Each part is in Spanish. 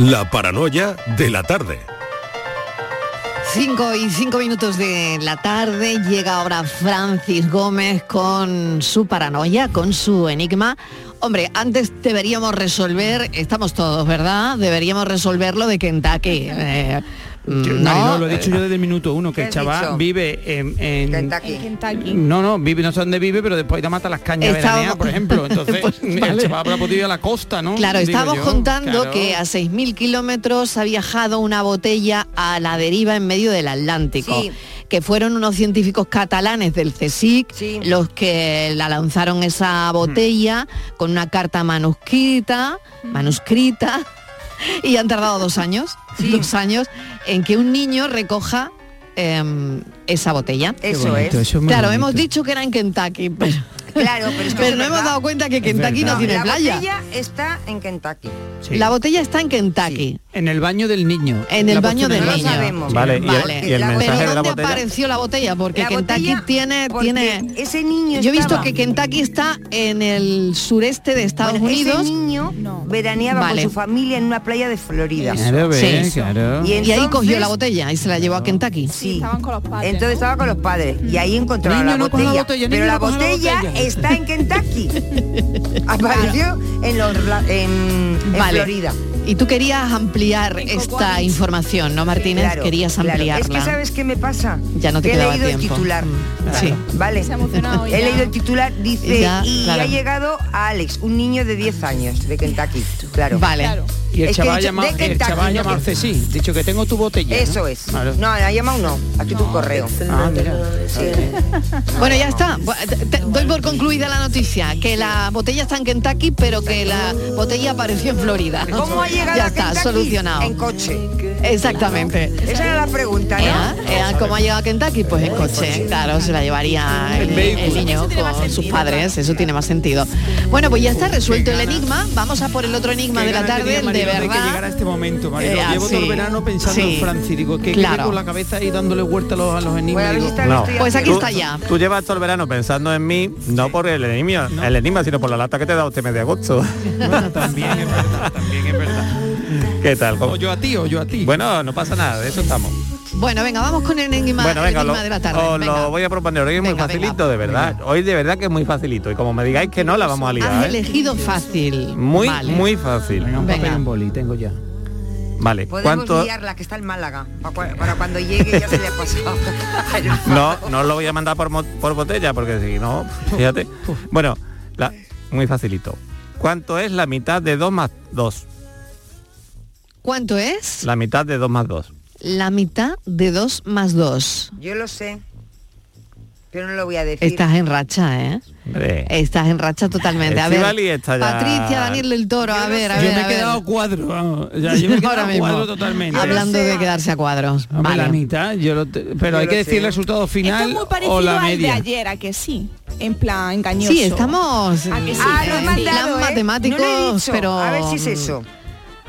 La paranoia de la tarde. 5 y 5 minutos de la tarde llega ahora Francis Gómez con su paranoia, con su enigma. Hombre, antes deberíamos resolver, estamos todos, ¿verdad? Deberíamos resolver lo de Kentucky. Eh, Yo, no, Mariló, lo he dicho eh, yo desde el minuto uno, que ¿Qué el chaval dicho? vive en... en- Kentucky. No, no, vive, no sé dónde vive, pero después te mata las cañas Estábamos- veraneas, por ejemplo. Entonces, Pues, el vale. chaval habrá podido ir a la costa, ¿no? Claro, Digo estábamos yo, contando claro. que a 6.000 kilómetros ha viajado una botella a la deriva en medio del Atlántico. Sí. que fueron unos científicos catalanes del CSIC Sí. los que la lanzaron esa botella con una carta manuscrita, manuscrita, y han tardado dos años, dos años, en que un niño recoja em, esa botella. Eso bonito, es. eso es muy Claro, bonito. hemos dicho que era en Kentucky, pero, Claro, pero es que pero es no hemos dado cuenta que Kentucky no, tiene la playa. botella está en Kentucky. Sí. La botella está en Kentucky. En el baño del niño. En el La baño del lo niño. sabemos. Vale, y, Vale. el, y el La- mensaje Pero de la ¿dónde apareció la botella? Porque La Kentucky botella, tiene, porque tiene. ese niño Yo he visto estaba- que Kentucky está en el sureste de Estados Bueno, Unidos. Ese niño veraneaba Vale. con su familia en una playa de Florida. Claro, Sí. claro. Y Y ahí cogió la botella y se la llevó a Kentucky. Sí. estaban con los padres, Entonces estaba con los padres y ahí Niño, la, botella, la botella, pero niño, la la botella. Está en Kentucky. Apareció en, los, la- en, en Vale. Florida. Y tú querías ampliar esta información, ¿no, Martínez? Claro, Querías claro. ampliarla. Es que sabes qué me pasa. Ya no te que quedaba he leído tiempo. el titular. Mm, sí. Vale. Se ha He ya. leído el titular, dice, Ya, y claro. ha llegado a Alex, un niño de 10 años de Kentucky. Claro. Vale. Claro. Y el Es chaval llama, de el Kentucky, chaval no llama que- dicho que tengo tu botella. ¿no? Eso es. Claro. No, ha llamado no. Aquí tu correo. Ah, mira. Bueno, ya está. Doy por concluida la noticia, que la botella está en Kentucky, pero que la botella apareció en Florida. ¿Cómo ha llegado Ya a está, solucionado. En coche. Exactamente. Esa era la pregunta, ¿no? Ea, ea, ¿Cómo ha llegado a Kentucky? Pues en coche, claro, se la llevaría el, el niño con sus padres, eso tiene más sentido. Bueno, pues ya está resuelto el enigma, vamos a por el otro enigma de la tarde, el de Mariló, que llegara verdad. este momento, Mariló. Eh, Llevo todo el verano pensando sí. en Francis. Digo, que Claro. con la cabeza ahí dándole vuelta a los, a los enigmas. A Pues aquí está ya. Tú llevas todo el verano pensando en mí, no por el enigma, el enigma, sino por la lata que te he dado este mes de agosto. Bueno, también es verdad, también es verdad. ¿Qué tal? O yo a ti, o yo a ti. Bueno, no pasa nada, de eso estamos. Bueno, venga, vamos con el enigma, Bueno, venga, enigma lo, de la tarde. os venga. lo voy a proponer. Hoy es muy facilito, venga. de verdad. Hoy de verdad que es muy facilito. Y como me digáis que no, la vamos a Has liar. ¿eh? elegido fácil. Muy, Vale. muy fácil. Venga, un papel un boli, tengo ya. Vale, Podemos ¿cuánto? liarla, que está en Málaga. Para, cua- para cuando llegue ya se le ha pasado. No, no lo voy a mandar por, por botella, porque si no, fíjate. Bueno, la- muy facilito. ¿Cuánto es la mitad de 2 más 2? ¿Cuánto es? La mitad de 2 más 2. La mitad de 2 más 2. Yo lo sé, pero no lo voy a decir. Estás en racha, ¿eh? Hombre. Estás en racha totalmente. A ver, está ya- Patricia, Daniel del Toro, a ver, a yo ver, me a he quedado cuadro, vamos. Ya, yo me he Ahora quedado mismo. cuadro totalmente. Hablando Yo de sé. quedarse a cuadros. Hombre, la Vale. mitad, yo lo te- pero Yo hay lo que decir el sé. resultado Esto final es muy parecido o la al de media. ayer, a que sí. En plan engañoso. Sí, estamos ¿A que sí? Ah, lo he en mandado, plan ¿eh? matemáticos, No lo he dicho. pero... A ver si es eso.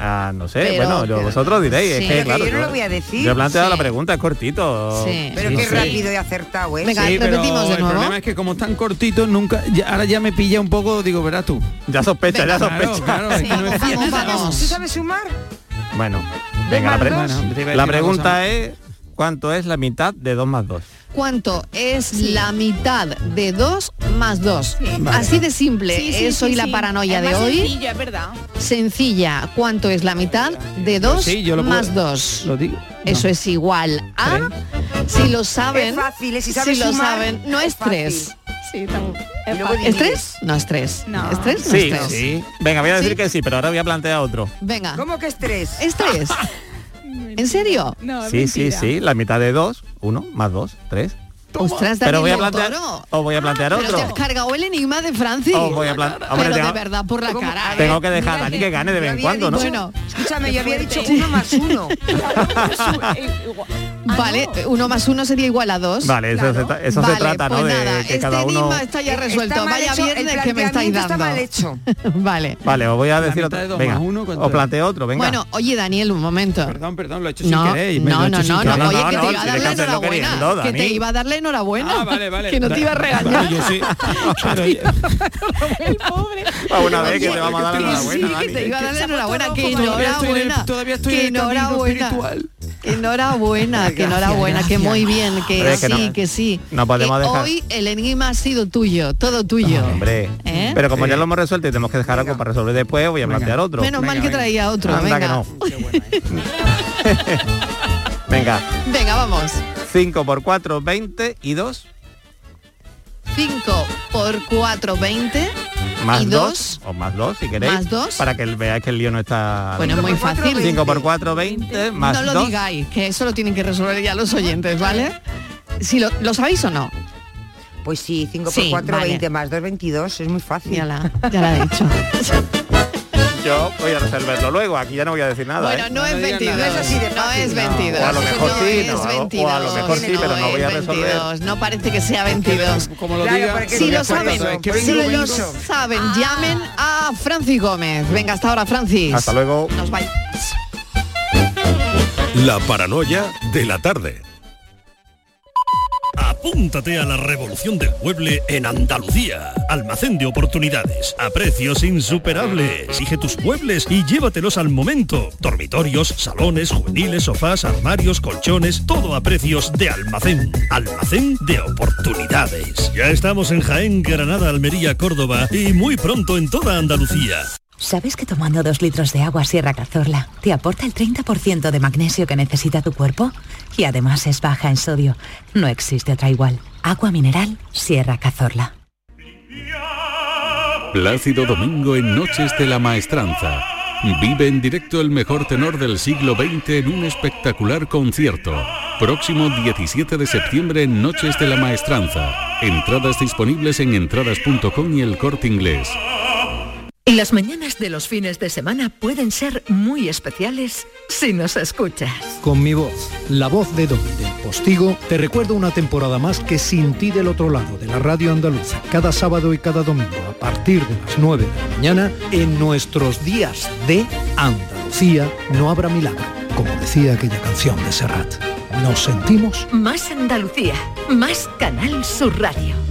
Ah, no sé, Pero- bueno, yo- vosotros diréis. Sí. es que, claro, yo no lo voy a decir. Yo he planteado Sí. la pregunta, es cortito. Sí. Pero Sí, qué sí. rápido he acertado, ¿eh? Venga, repetimos de el nuevo. problema es que como están cortitos, nunca, ya- ahora ya me pilla un poco, digo, verás tú. Ya sospecha, ya Claro, sospecha. claro, es que no Vamos, es vamos. ¿Tú sabes sumar? Bueno, venga, la, pre-? Bueno, la pregunta es ¿cuánto es la mitad de 2 más 2? ¿Cuánto es la mitad de 2 más 2? Vale. Así de simple, Sí, sí, es sí, hoy la paranoia Es de más hoy. sencillo, es verdad. Sencilla, ¿cuánto es la mitad de 2 Sí, yo lo puedo- más 2? Lo digo. Eso No. es igual a, si lo saben, Es fácil, ¿eh? Si sabes lo sumar, saben, no es es fácil. 3. Sí, es Y luego fácil. ¿Es divides. 3? No es 3. No. ¿Es 3? No Sí, es 3. sí. Venga, voy a decir ¿Sí? que sí, pero ahora voy a plantear otro. Venga, ¿Cómo que es tres? ¿es 3? ¿En serio? No, es Sí, sí, mentira. sí, la mitad de 2, 1 más 2, 3. Ostras, Pero voy a plantear, Toro. os voy a plantear Pero te has otro. cargado el enigma de Francis. Os voy a plan- hombre, Pero de tengo- verdad, por la cara. ¿eh? Tengo que dejar a Dani que gane de vez en cuando, ¿no? Bueno. Escúchame, yo había dicho uno más uno. Vale, uno más uno sería igual a dos. Vale, eso, se, tra- eso se Vale, trata, ¿no? pues De nada, que este cada uno... enigma está ya Está resuelto. mal Vaya hecho, viernes que me estáis dando. está mal hecho. vale. Vale, os voy a decir de otro. dos Venga, más uno, ¿cuánto os planteo otro, venga. Bueno, oye Daniel, un momento. Perdón, perdón, lo he hecho No, sin querer. no, no, no, no, No, oye, no, que no, te iba a tienes dar que la hacerlo enhorabuena. que te iba a dar la enhorabuena. Ah, vale, vale. Que no te iba a regañar. Claro, yo sí. Claro, yo- El pobre. Ah, una vez que te vamos a dar enhorabuena, sí, que te iba a dar enhorabuena, que Todavía estoy en el- enhorabuena. todavía estoy que en enhorabuena. espiritual. Que enhorabuena, que enhorabuena, que muy bien, que Hombre, que sí, no- que sí. no podemos Que dejar- Hoy el enigma ha sido tuyo, todo tuyo. Hombre, ¿Eh? pero como Sí. ya lo hemos resuelto y tenemos que dejar algo para resolver después, voy a Venga. plantear otro. Menos mal que venga. traía otro. ¿eh? Venga, venga, vamos. 5 por 4, 20 y 2 5 por 4, 20. más ¿Y 2 dos? o más 2 si queréis. ¿Más dos? Para que veáis que el lío no está... Bueno, es muy fácil. 5 por 4, 20 más no lo 2. digáis, que eso lo tienen que resolver ya los oyentes, ¿vale? Si lo, ¿lo sabéis o no? Pues sí, 5 Sí, por 4, vale. 20 más 2, 22. Es muy fácil. Ya la, ya la he dicho. Yo voy a resolverlo luego, aquí ya no voy a decir nada. Bueno, ¿eh? no es digas 22. nada. No es así de No fácil. es No. 22. O a lo mejor no sí, es no, o a lo 22, mejor sí, pero no voy a es resolver. 22, No parece que sea 22. Como lo Claro, diga, Si lo saben, si lo saben, llamen a Francis Gómez. Venga, hasta ahora, Francis. Hasta luego. Nos vayamos. La paranoia de la tarde. Apúntate a la revolución del mueble en Andalucía. Almacén de oportunidades, a precios insuperables. Exige tus muebles y llévatelos al momento. Dormitorios, salones, juveniles, sofás, armarios, colchones, todo a precios de almacén. Almacén de oportunidades. Ya estamos en Jaén, Granada, Almería, Córdoba y muy pronto en toda Andalucía. ¿Sabes que tomando dos litros de agua Sierra Cazorla te aporta el 30% de magnesio que necesita tu cuerpo? Y además es baja en sodio. No existe otra igual. Agua mineral Sierra Cazorla. Plácido Domingo en Noches de la Maestranza. Vive en directo el mejor tenor del siglo XX en un espectacular concierto. Próximo 17 de septiembre en Noches de la Maestranza. Entradas disponibles en entradas.com y el corte inglés. Las mañanas de los fines de semana pueden ser muy especiales si nos escuchas. Con mi voz, la voz de Domi del Postigo, te recuerdo una temporada más que Sin ti del otro lado de la radio andaluza, cada sábado y cada domingo a partir de las 9 de la mañana, en nuestros días de Andalucía no habrá milagro, como decía aquella canción de Serrat. Nos sentimos Más Andalucía, más Canal Sur Radio.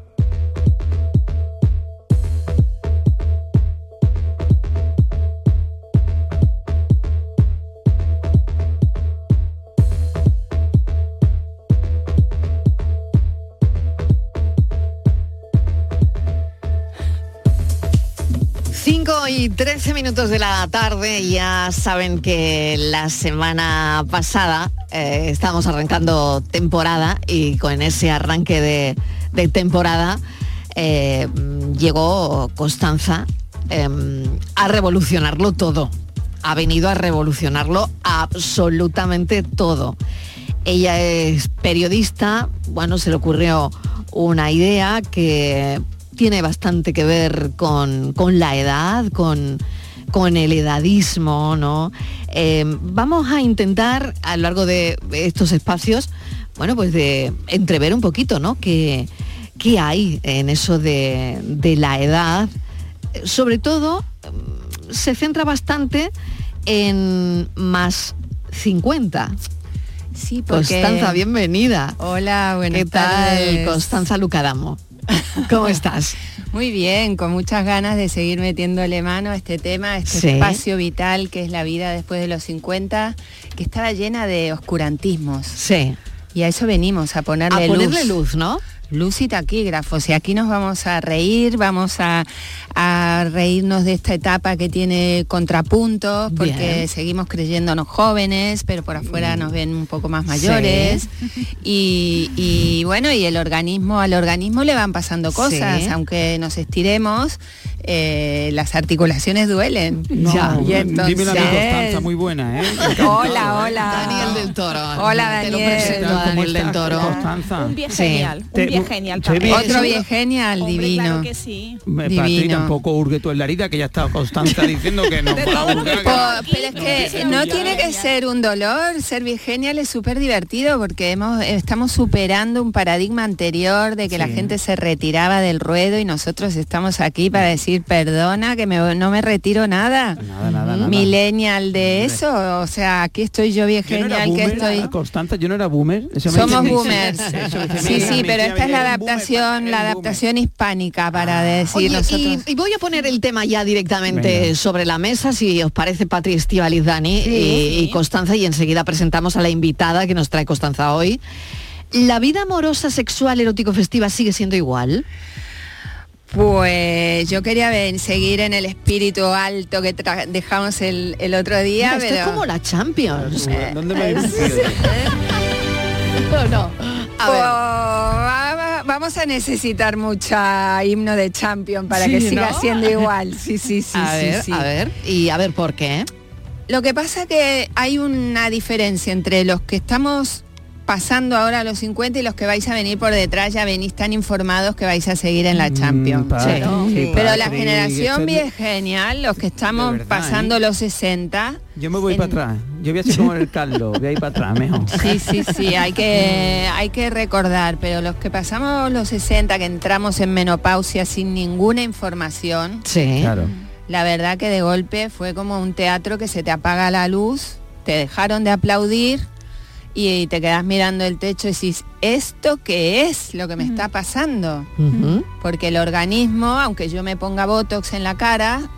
Y 13 minutos de la tarde, ya saben que la semana pasada eh, estábamos arrancando temporada y con ese arranque de, temporada eh, llegó Constanza eh, a revolucionarlo todo. Ha venido a revolucionarlo absolutamente todo. Ella es periodista, bueno, se le ocurrió una idea que tiene bastante que ver con, con la edad, con, con el edadismo, ¿no? Eh, vamos a intentar a lo largo de estos espacios, bueno, pues de entrever un poquito, ¿no? ¿Qué, qué hay en eso de, de la edad? Sobre todo, se centra bastante en más 50. Sí, porque... Constanza, bienvenida. Hola, buenas ¿Qué tal, tardes. Constanza Lucadamo? ¿Cómo estás? Muy bien, con muchas ganas de seguir metiéndole mano a este tema, a este Sí. espacio vital que es la vida después de los 50, que estaba llena de oscurantismos. Sí. Y a eso venimos, a ponerle A luz. ponerle luz, ¿no? Luz y taquígrafos. Y aquí nos vamos a reír, vamos a, a reírnos de esta etapa que tiene contrapuntos, porque Bien. seguimos creyéndonos jóvenes, pero por afuera nos ven un poco más mayores. Y, y bueno, y el organismo, al organismo le van pasando cosas, Sí. aunque nos estiremos, eh, las articulaciones duelen. No, Ya. Y dímelo a mi entonces- Constanza, muy buena, ¿eh? Hola, hola. Daniel del Toro. Hola, Te lo Daniel. presento a Daniel del Toro. Constanza? Un Sí. genial, Te- bien genial. también. Otro bien genial, Hombre, divino. Claro que sí. Patri, tampoco hurgue tú en la herida, que ya está Constanza diciendo que no que pero es que no tiene que ser un dolor, ser virgenial es súper divertido porque hemos, estamos superando un paradigma anterior de que la gente se retiraba del ruedo y nosotros estamos aquí para decir perdona que me- no me retiro nada. Nada, nada, nada. Millennial de eso, o sea, aquí estoy yo Yo no era virgenial que boomer, estoy... Constanza, yo no era boomer. Eso me Somos boomers. Eso me dice, Sí, sí, pero esta es la adaptación, la adaptación hispánica para decir Oye, nosotros. y, y voy a poner el tema ya directamente Venga. sobre la mesa, si os parece, Patri Estivaliz, Dani y, y Constanza, y enseguida presentamos a la invitada que nos trae Constanza hoy. ¿La vida amorosa, sexual, erótico, festiva sigue siendo igual? Pues yo quería ver, seguir en el espíritu alto que dejamos el, el otro día, Mira, esto es como la Champions. ¿Dónde me metido? No, no. A ver. Va- va- vamos a necesitar mucha himno de Champion para Sí, que siga ¿no? siendo igual. Sí, sí, sí, a sí, ver, sí. a ver, y a ver por qué. Lo que pasa que hay una diferencia entre los que estamos pasando ahora a los 50 y los que vais a venir por detrás ya venís tan informados que vais a seguir en la Champions. Mm, Sí. Pero la generación es- bien genial, los que estamos verdad, pasando ¿eh? los 60, Yo me voy En- para atrás. Yo voy a ser como el Carlos, voy a ir para atrás, mejor. Sí, sí, sí, hay que, hay que recordar, pero los que pasamos los 60, que entramos en menopausia sin ninguna información, Sí. Claro. la verdad que de golpe fue como un teatro que se te apaga la luz, te dejaron de aplaudir y te quedas mirando el techo y decís, ¿esto qué es lo que me está pasando? Porque el organismo, aunque yo me ponga Botox en la cara,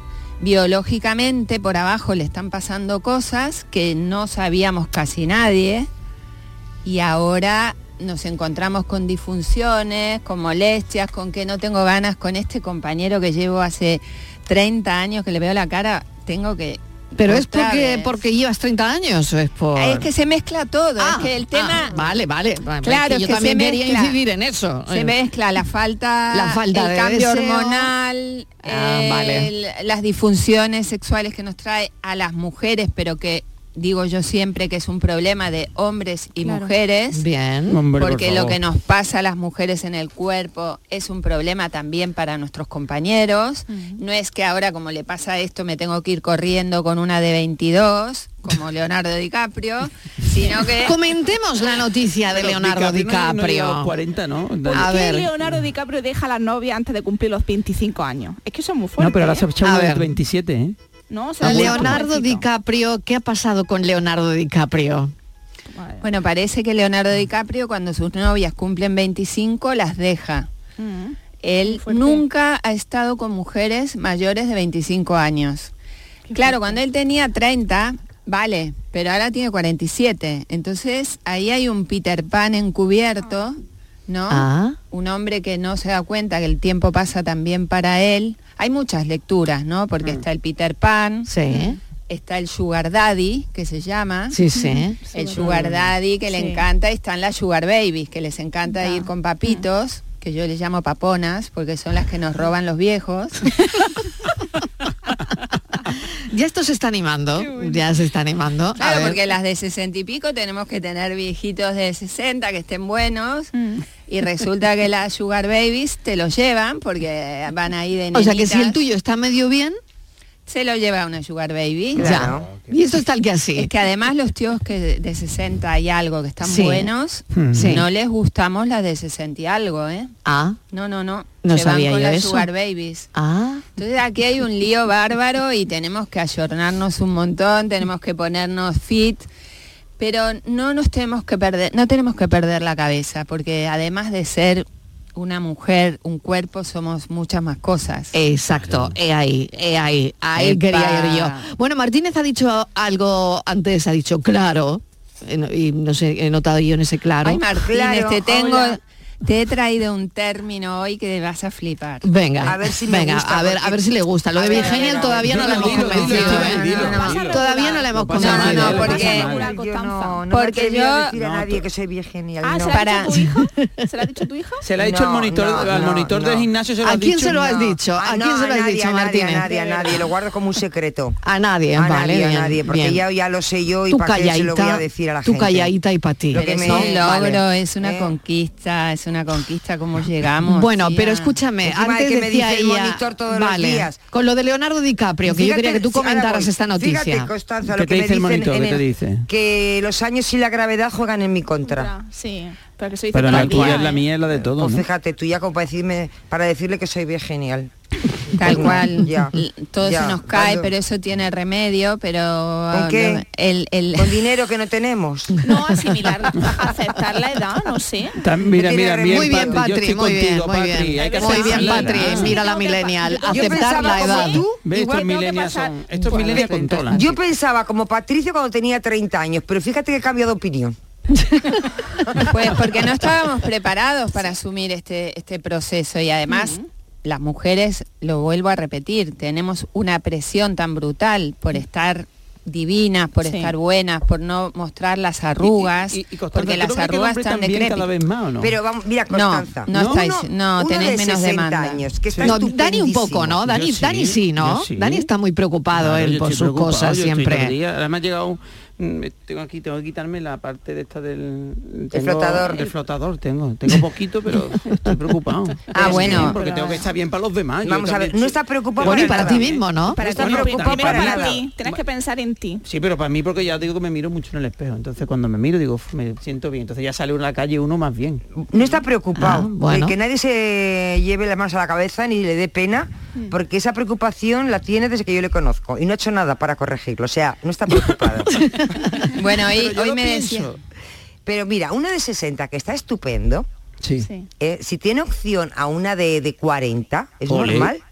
biológicamente por abajo le están pasando cosas que no sabíamos casi nadie y ahora nos encontramos con disfunciones, con molestias, con que no tengo ganas con este compañero que llevo hace 30 años que le veo la cara, tengo que... Pero es porque, porque llevas 30 años o es por... Es que se mezcla todo, Ah, es que el tema... ah, vale, vale. vale, Claro, es que yo que también quería incidir en eso. Se mezcla la falta, La falta el de cambio deseo. hormonal, Ah, vale. las disfunciones sexuales que nos trae a las mujeres, pero que digo yo siempre que es un problema de hombres y Claro. mujeres. Bien. Hombre, por porque lo que nos pasa a las mujeres en el cuerpo es un problema también para nuestros compañeros. No es que ahora como le pasa esto me tengo que ir corriendo con una de 22, como Leonardo DiCaprio, sino que... Comentemos la noticia de Leonardo no- no DiCaprio. los 40, ¿no? ¿Por A qué ver. Leonardo DiCaprio deja a la novia antes de cumplir los 25 años? Es que eso es muy fuerte. No, pero ahora se ha echado A una de ver. 27, ¿eh? No, vuelto Leonardo. DiCaprio, ¿qué ha pasado con Leonardo DiCaprio? Bueno, parece que Leonardo DiCaprio cuando sus novias cumplen 25 las deja. Mm. Él nunca ha estado con mujeres mayores de 25 años. Claro, cuando él tenía 30, vale, pero ahora tiene 47. Entonces ahí hay un Peter Pan encubierto, ¿no? Ah. Un hombre que no se da cuenta que el tiempo pasa también para él. Hay muchas lecturas, ¿no? Porque está el Peter Pan, Sí, está el Sugar Daddy, que se llama. sí, sí. El sugar daddy que le encanta y están las sugar babies que les encanta ir con papitos, que yo les llamo paponas porque son las que nos roban los viejos. Ya esto se está animando, ya se está animando. Claro, porque las de 60 y pico tenemos que tener viejitos de 60 que estén buenos Mm. y resulta que las sugar babies te los llevan porque van ahí de O sea que si el nenitas. tuyo está medio bien, se lo lleva una sugar baby. ya. Y esto es tal que así. Es que además los tíos que de- de 60 y algo que están Sí. buenos, Hmm. Sí. no les gustamos las de 60 y algo, ¿eh? Ah, No, no, no. No Se van sabía con yo las eso. sugar babies. ah. Entonces aquí hay un lío bárbaro y tenemos que ayornarnos un montón, tenemos que ponernos fit, pero no nos tenemos que perder, no tenemos que perder la cabeza, porque además de ser una mujer, un cuerpo, somos muchas más cosas. Exacto, he ahí, he ahí, ahí Epa. quería ir yo. Bueno, Martínez ha dicho algo antes, ha dicho claro, eh, y no sé, he notado yo en ese claro. Ay, Martínez, Claro, te tengo, hola. Te he traído un término hoy que vas a flipar. Venga, A ver si me venga, gusta, a ver, porque- a ver si le gusta. Lo de ver, todavía no la hemos convencido. Todavía no la hemos convencido. no, no porque-. Yo no, no Porque yo- a decir a nadie que soy bien genial. Ah, no. ¿se la ha Para- dicho tu hijo? ¿Se la ha dicho tu? Se ha dicho el monitor, al monitor del gimnasio se lo ¿A has quién dicho. se lo has dicho? Ah, ¿A quién se lo has nadie, dicho, a nadie, Martínez? A nadie, a nadie, lo guardo como un secreto. A nadie, A vale, a nadie, porque ya, lo sé yo y para qué se lo voy a calladita, decir a la tú gente. calladita y para ti. Lo es un logro, es una conquista, es una conquista cómo llegamos. Bueno, tía. pero escúchame, Encima de antes que me dice el monitor todos los vale, días. con lo de Leonardo DiCaprio, que yo quería que tú comentaras voy. esta noticia. Fíjate, Constanza, ¿Qué lo te que me dice el dicen monitor? en ¿Qué te el- dice? Que los años y la gravedad juegan en mi contra. Sí, pero que la tuya es la mía es la de todo, Pues ¿no? fíjate, tú ya como para decirme, para decirle que soy bien genial. Tal cual, ya, todo ya, se nos cae, cuando- pero eso tiene remedio, pero ¿Con qué? el, el- Con dinero que no tenemos. No, asimilar, aceptar la edad, no sé. Tam- Mira, Muy bien, Patri, yo Patri, estoy muy bien, muy bien. Muy bien, Patri, edad. mira la millennial, yo aceptar pensaba la como edad. tú, Estos tengo que millennials pasar- son, estos millennials controlan. Yo pensaba como Patricio cuando tenía 30 años, pero fíjate que he cambiado de opinión. pues porque no estábamos preparados para asumir este, este proceso y además las mujeres, lo vuelvo a repetir, tenemos una presión tan brutal por estar divinas, por Sí. estar buenas, por no mostrar las arrugas, Y- y- y Constanza, porque ¿tú las arrugas están también cada decrépitas. vez más o no? Pero vamos, mira, No, Constanza. no estáis- no, uno tenéis de menos 60 demanda. años, que está No, Dani un poco. ¿no? Dani, sí, Dani sí, ¿no? Dani está muy preocupado Claro, él por sus cosas siempre. Además ha llegado mm, tengo aquí tengo que quitarme la parte de esta del tengo- flotador. El flotador tengo. Tengo poquito, pero estoy preocupado. Ah, bueno. porque tengo que estar bien para los demás. Vamos a ver, no soy- está preocupado Bueno, y para para ti mismo, ¿no? Para primero preocupado para para nada. ti, tienes que pensar en ti. Sí, pero para mí porque ya digo que me miro mucho en el espejo. Entonces cuando me miro digo, "Uf, me siento bien. Entonces ya sale a la calle uno más bien. No está preocupado. Ah, bueno. de que nadie se lleve las manos a la cabeza ni le dé pena, porque esa preocupación la tiene desde que yo le conozco y no ha hecho nada para corregirlo. O sea, no está preocupado. Bueno, hoy, hoy me pienso. decía, Pero mira, una de 60 que está estupendo, Sí. Eh, si tiene opción a una de, de 40, es Ole. normal.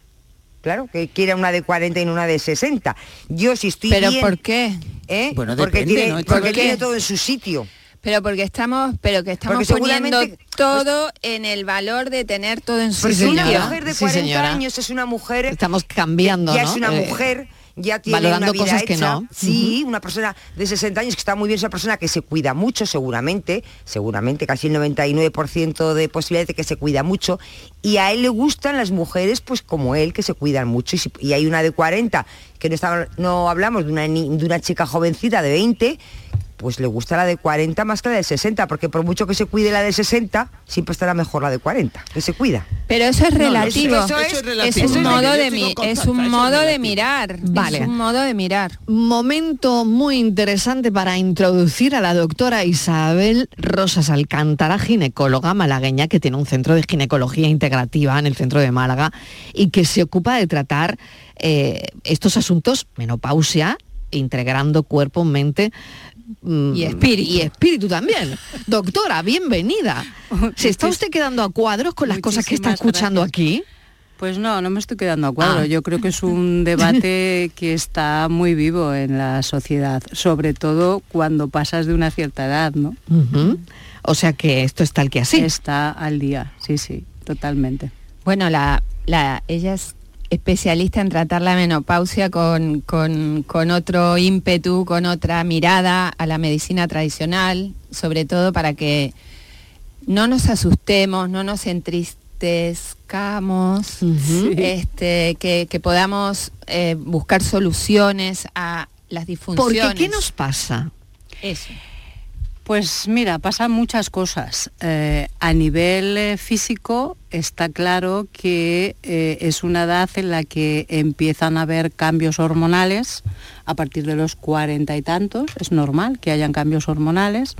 Claro, que quiera una de 40 y no una de 60. Yo si estoy pero bien, ¿por qué? ¿eh? Bueno, porque depende, tiene, ¿no? Esto porque ¿Por qué? tiene todo en su sitio. Pero porque estamos, pero que estamos Porque poniendo seguramente- todo en el valor de tener todo en su Porque señora. una sitio. mujer de Sí, 40 señora. años es una mujer Estamos cambiando, ya ¿no? es una Eh, mujer, ya tiene valorando una vida cosas que hecha. no. Sí, una persona de 60 años que está muy bien, es una persona que se cuida mucho, seguramente, seguramente, casi el 99% de posibilidades de que se cuida mucho. Y a él le gustan las mujeres, pues como él, que se cuidan mucho. Y, si- y hay una de 40, que no, estaba- no hablamos de una, ni- de una chica jovencita de 20, pues le gusta la de 40 más que la de 60, porque por mucho que se cuide la de 60, siempre estará mejor la de 40, que se cuida. Pero eso es No, no, relativo. eso es- relativo. un es modo de mi- un modo de mirar. Vale. Es un modo de mirar. Momento muy interesante para introducir a la doctora Isabel Rosas Alcántara, ginecóloga malagueña que tiene un centro de ginecología integrativa en el centro de Málaga y que se ocupa de tratar eh, estos asuntos, menopausia, integrando cuerpo, mente Y espíritu. Y espíritu también. Doctora, bienvenida. ¿Se está usted quedando a cuadros con las cosas que está escuchando aquí? Pues no, no me estoy quedando a cuadro. Ah. Yo creo que es un debate que está muy vivo en la sociedad, sobre todo cuando pasas de una cierta edad, ¿no? O sea que esto es tal que así. Está al día, sí, sí, totalmente. Bueno, la, la, ella es especialista en tratar la menopausia con, con- con otro ímpetu, con otra mirada a la medicina tradicional, sobre todo para que no nos asustemos, no nos entristezcamos, este, que, que podamos eh, buscar soluciones a las disfunciones. Porque ¿qué nos pasa? Eso. Pues mira, pasan muchas cosas. Eh, a nivel eh, físico está claro que eh, es una edad en la que empiezan a haber cambios hormonales a partir de los cuarenta y tantos. Es normal que hayan cambios hormonales.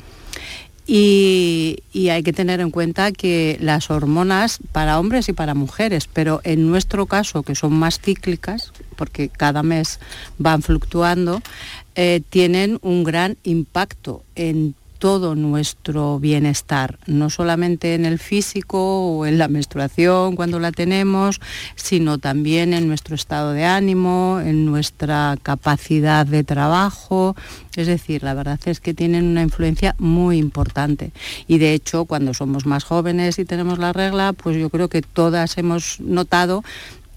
Y, hay que tener en cuenta que las hormonas para hombres y para mujeres, pero en nuestro caso, que son más cíclicas, porque cada mes van fluctuando, tienen un gran impacto en todo nuestro bienestar, no solamente en el físico o en la menstruación cuando la tenemos, sino también en nuestro estado de ánimo, en nuestra capacidad de trabajo. Es decir, la verdad es que tienen una influencia muy importante. Y de hecho, cuando somos más jóvenes y tenemos la regla, pues yo creo que todas hemos notado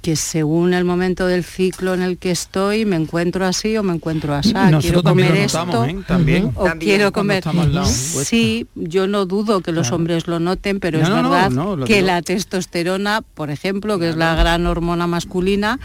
que según el momento del ciclo en el que estoy me encuentro así o me encuentro así. Nosotros quiero comer esto notamos, ¿eh? También. o También, quiero comer. lado. Sí, yo no dudo que los hombres lo noten, pero No, es no, verdad no, que digo. la testosterona, por ejemplo, que es la gran hormona masculina,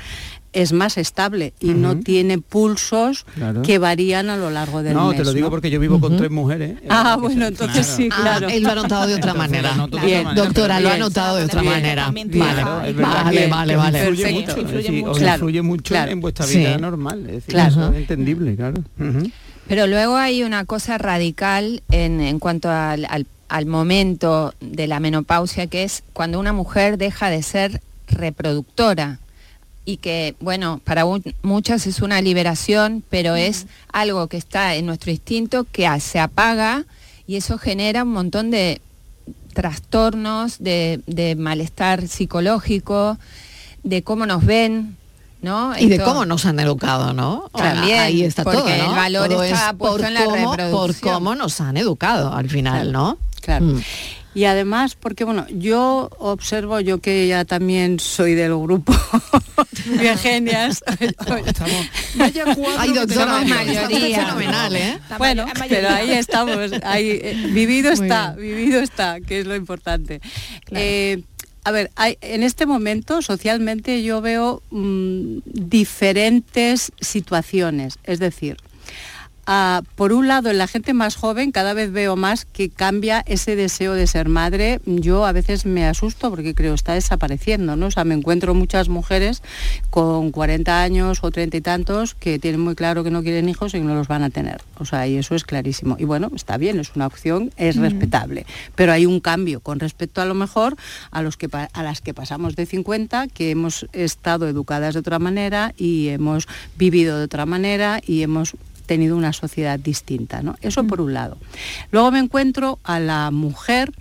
es más estable y no Ujú. tiene pulsos Claro. que varían a lo largo del No, mes. te lo digo ¿no? porque yo vivo con tres mujeres. eh, Ah, bueno, entonces sí, Ah, claro. él lo ha notado de otra Entonces, manera. Bien, manera, doctora, lo ha notado de otra Bien, manera. Bien, Vale, claro, vale, vale, vale. Influye Perfecto. mucho, Influye os mucho. influye mucho Claro. en vuestra Sí. vida normal. Es decir, Claro. eso es entendible, claro. Ujú. Pero luego hay una cosa radical en, en cuanto al, al- al momento de la menopausia, que es cuando una mujer deja de ser reproductora. Y que, bueno, para un- muchas es una liberación, pero es algo que está en nuestro instinto que a- se apaga y eso genera un montón de trastornos, de, de malestar psicológico, de cómo nos ven, ¿no? Y de cómo nos han educado, ¿no? También, Ahí está porque todo, ¿no? el valor Todo está es puesto por en la cómo, por reproducción. cómo nos han educado al final, ¿no? Claro. Mm. Y además, porque bueno, yo observo, yo que ya también soy del grupo de genias. Ay, doctora, mayoría. fenomenal, ¿eh? Bueno, pero ahí estamos, ahí, eh, vivido Muy está, vivido está, que es lo importante. Eh, a ver, hay- en este momento socialmente yo veo mm, diferentes situaciones, es decir, Por un lado, en la gente más joven cada vez veo más que cambia ese deseo de ser madre. Yo a veces me asusto porque creo está desapareciendo, ¿no? O sea, me encuentro muchas mujeres con 40 años o 30 y tantos que tienen muy claro que no quieren hijos y no los van a tener. O sea, y eso es clarísimo. Y bueno, está bien, es una opción, es Mm. respetable. Pero hay un cambio con respecto a lo mejor a, los que, a las que pasamos de 50, que hemos estado educadas de otra manera y hemos vivido de otra manera y hemos tenido una sociedad distinta. ¿no? Eso por un lado. Luego me encuentro a la mujer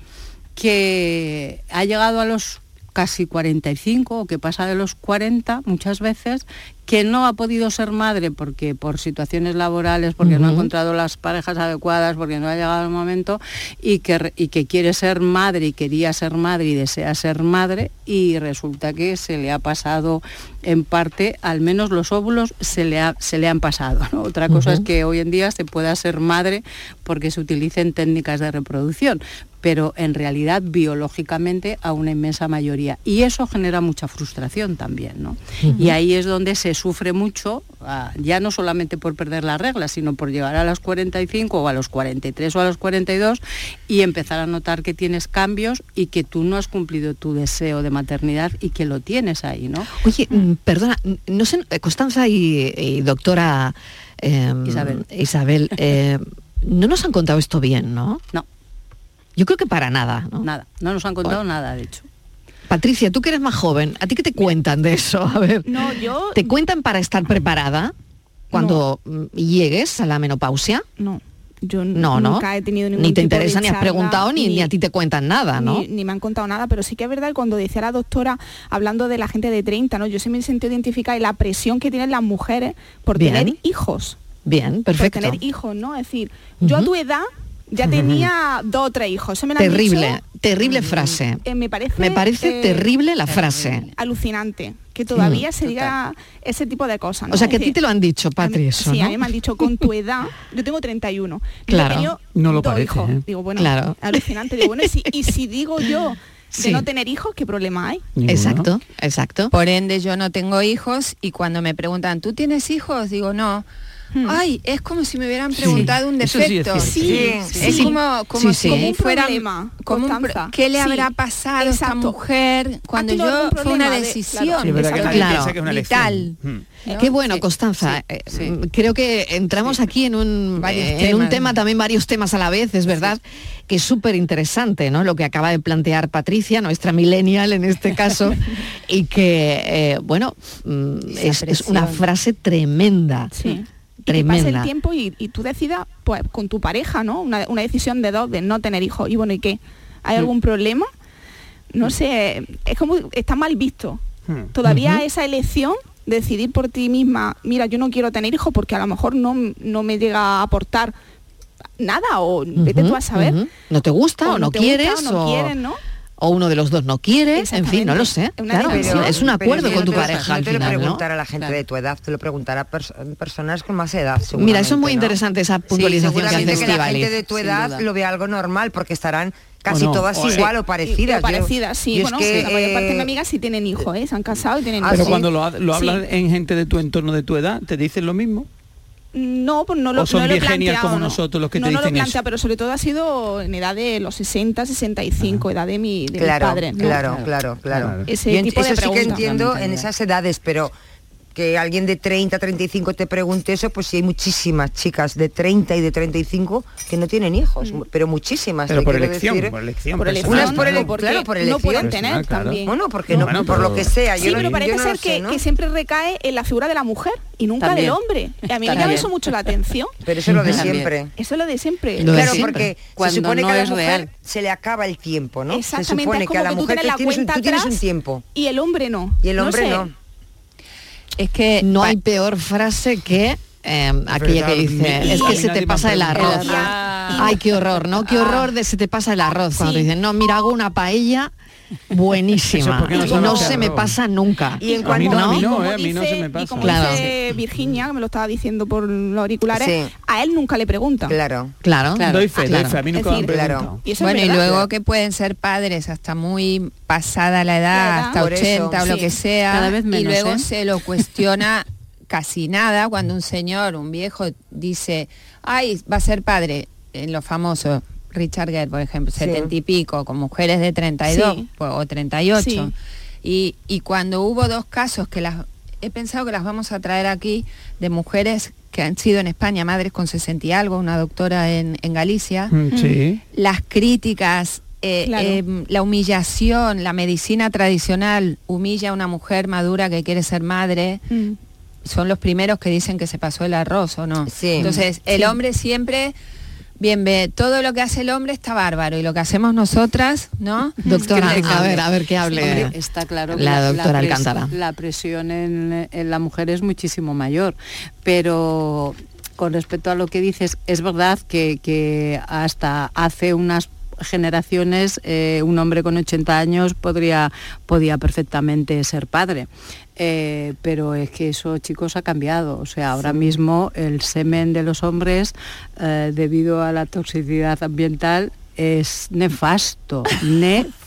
que ha llegado a los casi 45 o que pasa de los 40 muchas veces, que no ha podido ser madre porque por situaciones laborales, porque no ha encontrado las parejas adecuadas, porque no ha llegado el momento y que, y que quiere ser madre y quería ser madre y desea ser madre y resulta que se le ha pasado en parte, al menos los óvulos se le, ha- se le han pasado. ¿no? Otra cosa es que hoy en día se pueda ser madre porque se utilicen técnicas de reproducción, pero en realidad biológicamente a una inmensa mayoría. Y eso genera mucha frustración también, ¿no? Y ahí es donde se sufre mucho, ah, ya no solamente por perder la regla, sino por llegar a los 45 o a los 43 o a los 42 y empezar a notar que tienes cambios y que tú no has cumplido tu deseo de maternidad y que lo tienes ahí, ¿no? Oye, mm, perdona, no sé, Constanza y, y doctora eh, Isabel. Isabel, eh, no nos han contado esto bien, ¿no? No. Yo creo que para nada, ¿no? Nada, no nos han contado nada, de hecho. Patricia, tú que eres más joven, ¿a ti qué te cuentan de eso? A ver, No, yo ¿te cuentan para estar preparada cuando llegues a la menopausia? no. Yo No, no. nunca he tenido ningún Ni te tipo de interesa, ni has preguntado, ni, ni a ti te cuentan nada, ¿no? Ni, ni me han contado nada, pero sí que es verdad que cuando decía la doctora, hablando de la gente de 30, ¿no? Yo sí me siento identificada y la presión que tienen las mujeres por Bien. tener hijos. Bien, perfecto. Por tener hijos, ¿no? Es decir, yo a tu edad ya tenía dos o tres hijos. Me Terrible, dicho, terrible frase. eh, me parece, Me parece eh, terrible la frase. alucinante que todavía Mm, se diga ese tipo de cosas. ¿no? O sea, que a ti te lo han dicho, Patri, eso, Sí, ¿no? a mí me han dicho con tu edad, yo tengo 31. Yo Claro. No lo parece, hijos. ¿eh? Digo, bueno, Claro. alucinante. Digo, bueno, y si, y si digo yo de Sí. no tener hijos, ¿qué problema hay? Exacto, exacto. Por ende, yo no tengo hijos y cuando me preguntan, ¿tú tienes hijos? Digo, no. Ay, es como si me hubieran Sí, preguntado un eso sí es defecto. Sí, sí, es sí. como, como Sí, si sí. fuera problema, como un. ¿Qué le Sí, habrá pasado a esta mujer cuando yo fue una problema de- decisión? claro. Que Claro. que es una Vital. Mm. ¿no? Qué bueno, Sí. Constanza. Eh, mm, Creo que entramos aquí en un, eh, en un tema, también varios temas a la vez, es verdad, que es súper interesante, ¿no? Lo que acaba de plantear Patricia, nuestra millennial en este caso, y que, eh, bueno, mm, es, es una frase tremenda. Sí. Y que pase el Tremenda. tiempo y, y tú decidas, pues, con tu pareja, ¿no? Una, una decisión de dos, de no tener hijos. Y bueno, ¿y qué? ¿Hay Mm. algún problema? No sé, es como, está mal visto. Hmm. Todavía esa elección, de decidir por ti misma, mira, yo no quiero tener hijos porque a lo mejor no, no me llega a aportar nada o vete tú a saber. ¿No te gusta o, no, gusta, quieres? o no quieres, ¿no? O uno de los dos no quiere, en fin, no lo sé. Es una Claro, decisión. es un acuerdo Pero con tu no te lo- pareja no al te lo preguntará a la gente de tu edad, te lo preguntará pers- personas con más edad. Mira, eso es muy ¿no? interesante esa Sí, puntualización que hace seguramente que la gente de tu edad lo ve algo normal porque estarán casi no? todas O- igual sí. o parecidas. O parecidas, sí. es bueno, que, la mayor parte de eh, mis amigas sí tienen hijos, ¿eh? Se han casado y tienen Pero hijos. cuando lo, ha- lo Sí. hablas en gente de tu entorno, de tu edad, ¿te dicen lo mismo? No, pues no lo ¿O son no lo he bien genial planteado, como no. nosotros los que no, te no lo dicen plantea, eso? pero sobre todo ha sido en edad de los 60, 65, edad de mi de claro, mis padres. ¿no? claro, claro, claro, Ese Yo tipo de eso sí que entiendo en esas edades, pero que alguien de 30, 35 te pregunte eso, pues sí hay muchísimas chicas de 30 y de 35 que no tienen hijos, pero muchísimas. Pero te por elección, decir. por elección. Por elección, Unas por ele- o porque claro, por no elección. pueden tener Personal, claro. también. Bueno, porque no, Bueno, por pero- lo que sea. Sí, yo no- pero parece no ser sé, que, ¿no? que siempre recae en la figura de la mujer y nunca También. del hombre. Y a mí me llama eso mucho la atención. Pero eso es lo de También. siempre. Eso es lo de siempre. Lo de claro, siempre. porque Cuando se supone no que a la es mujer real. se le acaba el tiempo, ¿no? Se Exactamente, supone es que a como la mujer tú la tienes, un, tiempo y el hombre no. y el No hombre no. Es que No hay peor frase que eh, aquella que dice, es que se te pasa el arroz. Ay, qué horror, ¿no? Qué horror de se te pasa el arroz. Cuando dicen, no, mira, hago una paella buenísima. porque no Y sabes no se me pasa nunca. Y en A mí cuanto no, a mí no, eh, a mí no dice- se me pasa. Y como Claro. dice Virginia, que me lo estaba diciendo por los auriculares, Sí. a él nunca le preguntan. Claro. Claro. Claro. Doy fe, doy claro. fe, a mí me claro. Y bueno, y luego que pueden ser padres hasta muy pasada la edad, La edad. hasta Por eso, 80 o lo que sea, Cada vez y luego ¿eh? se lo cuestiona casi nada cuando un señor, un viejo, dice, ay, va a ser padre, en lo famoso, Richard Gere, por ejemplo, Sí. 70 y pico, con mujeres de 32 Sí. pues, o 38. Sí. Y, y cuando hubo dos casos que las, he pensado que las vamos a traer aquí, de mujeres que han sido en España madres con 60 y algo, una doctora en, en Galicia, Mm, Sí. las críticas, eh, Claro. eh, la humillación, la medicina tradicional humilla a una mujer madura que quiere ser madre, Mm. son los primeros que dicen que se pasó el arroz o no. Sí. Entonces, el Sí. hombre siempre, bien ve, todo lo que hace el hombre está bárbaro y lo que hacemos nosotras, ¿no? Doctora, a ver, a ver qué hable Hombre, está claro que la doctora pres- Alcántara. la presión en, en la mujer es muchísimo mayor, pero con respecto a lo que dices, es verdad que, que hasta hace unas generaciones eh, un hombre con 80 años podría podía perfectamente ser padre Eh, pero es que eso chicos ha cambiado o sea ahora mismo el semen de los hombres eh, debido a la toxicidad ambiental es nefasto, nefasto.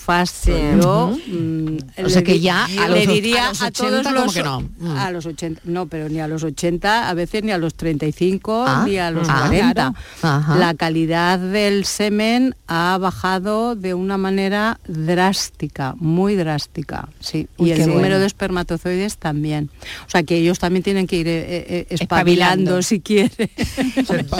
Yo mm, O sea le que ya a le los- diría a los a 80 todos como los que no. Mm. a los 80, no, pero ni a los 80, a veces ni a los 35 Ah, ni a los ah, 40. claro. Ajá. La calidad del semen ha bajado de una manera drástica, muy drástica, sí. Uy, y el número bueno. de espermatozoides también. O sea que ellos también tienen que ir eh, eh, espabilando, Espabilando. si quieren.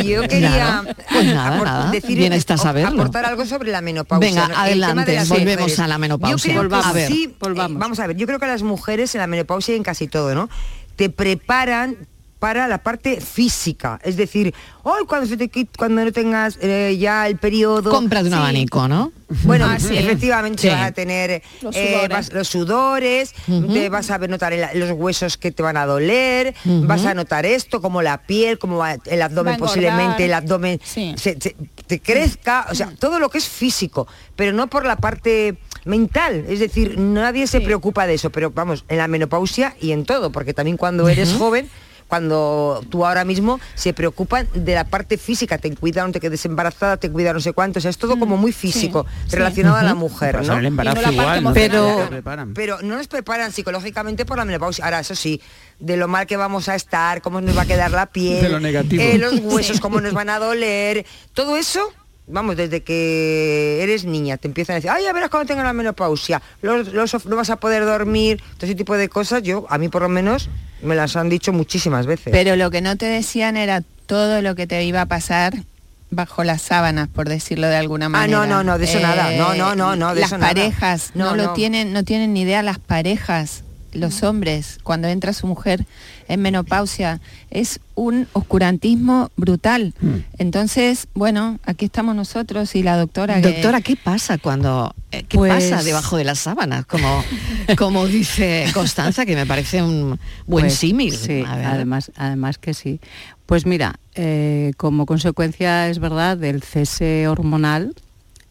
Yo quería Nada, pues nada, nada. decir- Bien está saberlo. aportar algo sobre la menopausia. Venga, ¿no? El tema adelante, de las volvemos a la menopausia. Yo creo que. A ver, sí, volvamos. eh, vamos a ver, yo creo que las mujeres en la menopausia y en casi todo, ¿no? Te preparan para la parte física, es decir, hoy cuando se te cuando no tengas eh, ya el periodo, Cómprate un Sí. abanico, ¿no? Bueno, Ah, sí. efectivamente Sí. vas a tener Los eh, sudores. vas- los sudores, te vas a ver notar el- los huesos que te van a doler, vas a notar esto, como la piel, como el abdomen, posiblemente el abdomen Sí. se- se- te crezca, o sea, todo lo que es físico, pero no por la parte mental, es decir, nadie se Sí. preocupa de eso, pero vamos, en la menopausia y en todo, porque también cuando eres joven cuando tú ahora mismo se preocupan de la parte física, te cuidan, no te quedes embarazada, te cuidan no sé cuánto, o sea, es todo como muy físico, sí. relacionado a la mujer, Pasar ¿no? el embarazo no igual, Pero-. Pero no nos preparan psicológicamente por la menopausia. Ahora, eso sí, de lo mal que vamos a estar, cómo nos va a quedar la piel, De lo negativo. eh, los huesos, cómo nos van a doler, todo eso. Vamos, desde que eres niña te empiezan a decir, ay, ya verás cuando tengas la menopausia, los, los- no vas a poder dormir, todo ese tipo de cosas, yo, a mí por lo menos, me las han dicho muchísimas veces. Pero lo que no te decían era todo lo que te iba a pasar bajo las sábanas, por decirlo de alguna Ah, manera. no, no, no, de eso nada. No, no, no, no, de las eso nada. parejas, no, No, lo tienen, no tienen ni idea las parejas los hombres cuando entra su mujer en menopausia es un oscurantismo brutal. Hmm. Entonces, bueno, aquí estamos nosotros y la doctora. que- Doctora, ¿qué pasa cuando eh, qué Pues- pasa debajo de las sábanas? Como, como dice Constanza, que me parece un buen Pues, símil. Sí, además, además que sí. Pues mira, eh, como consecuencia es verdad del cese hormonal,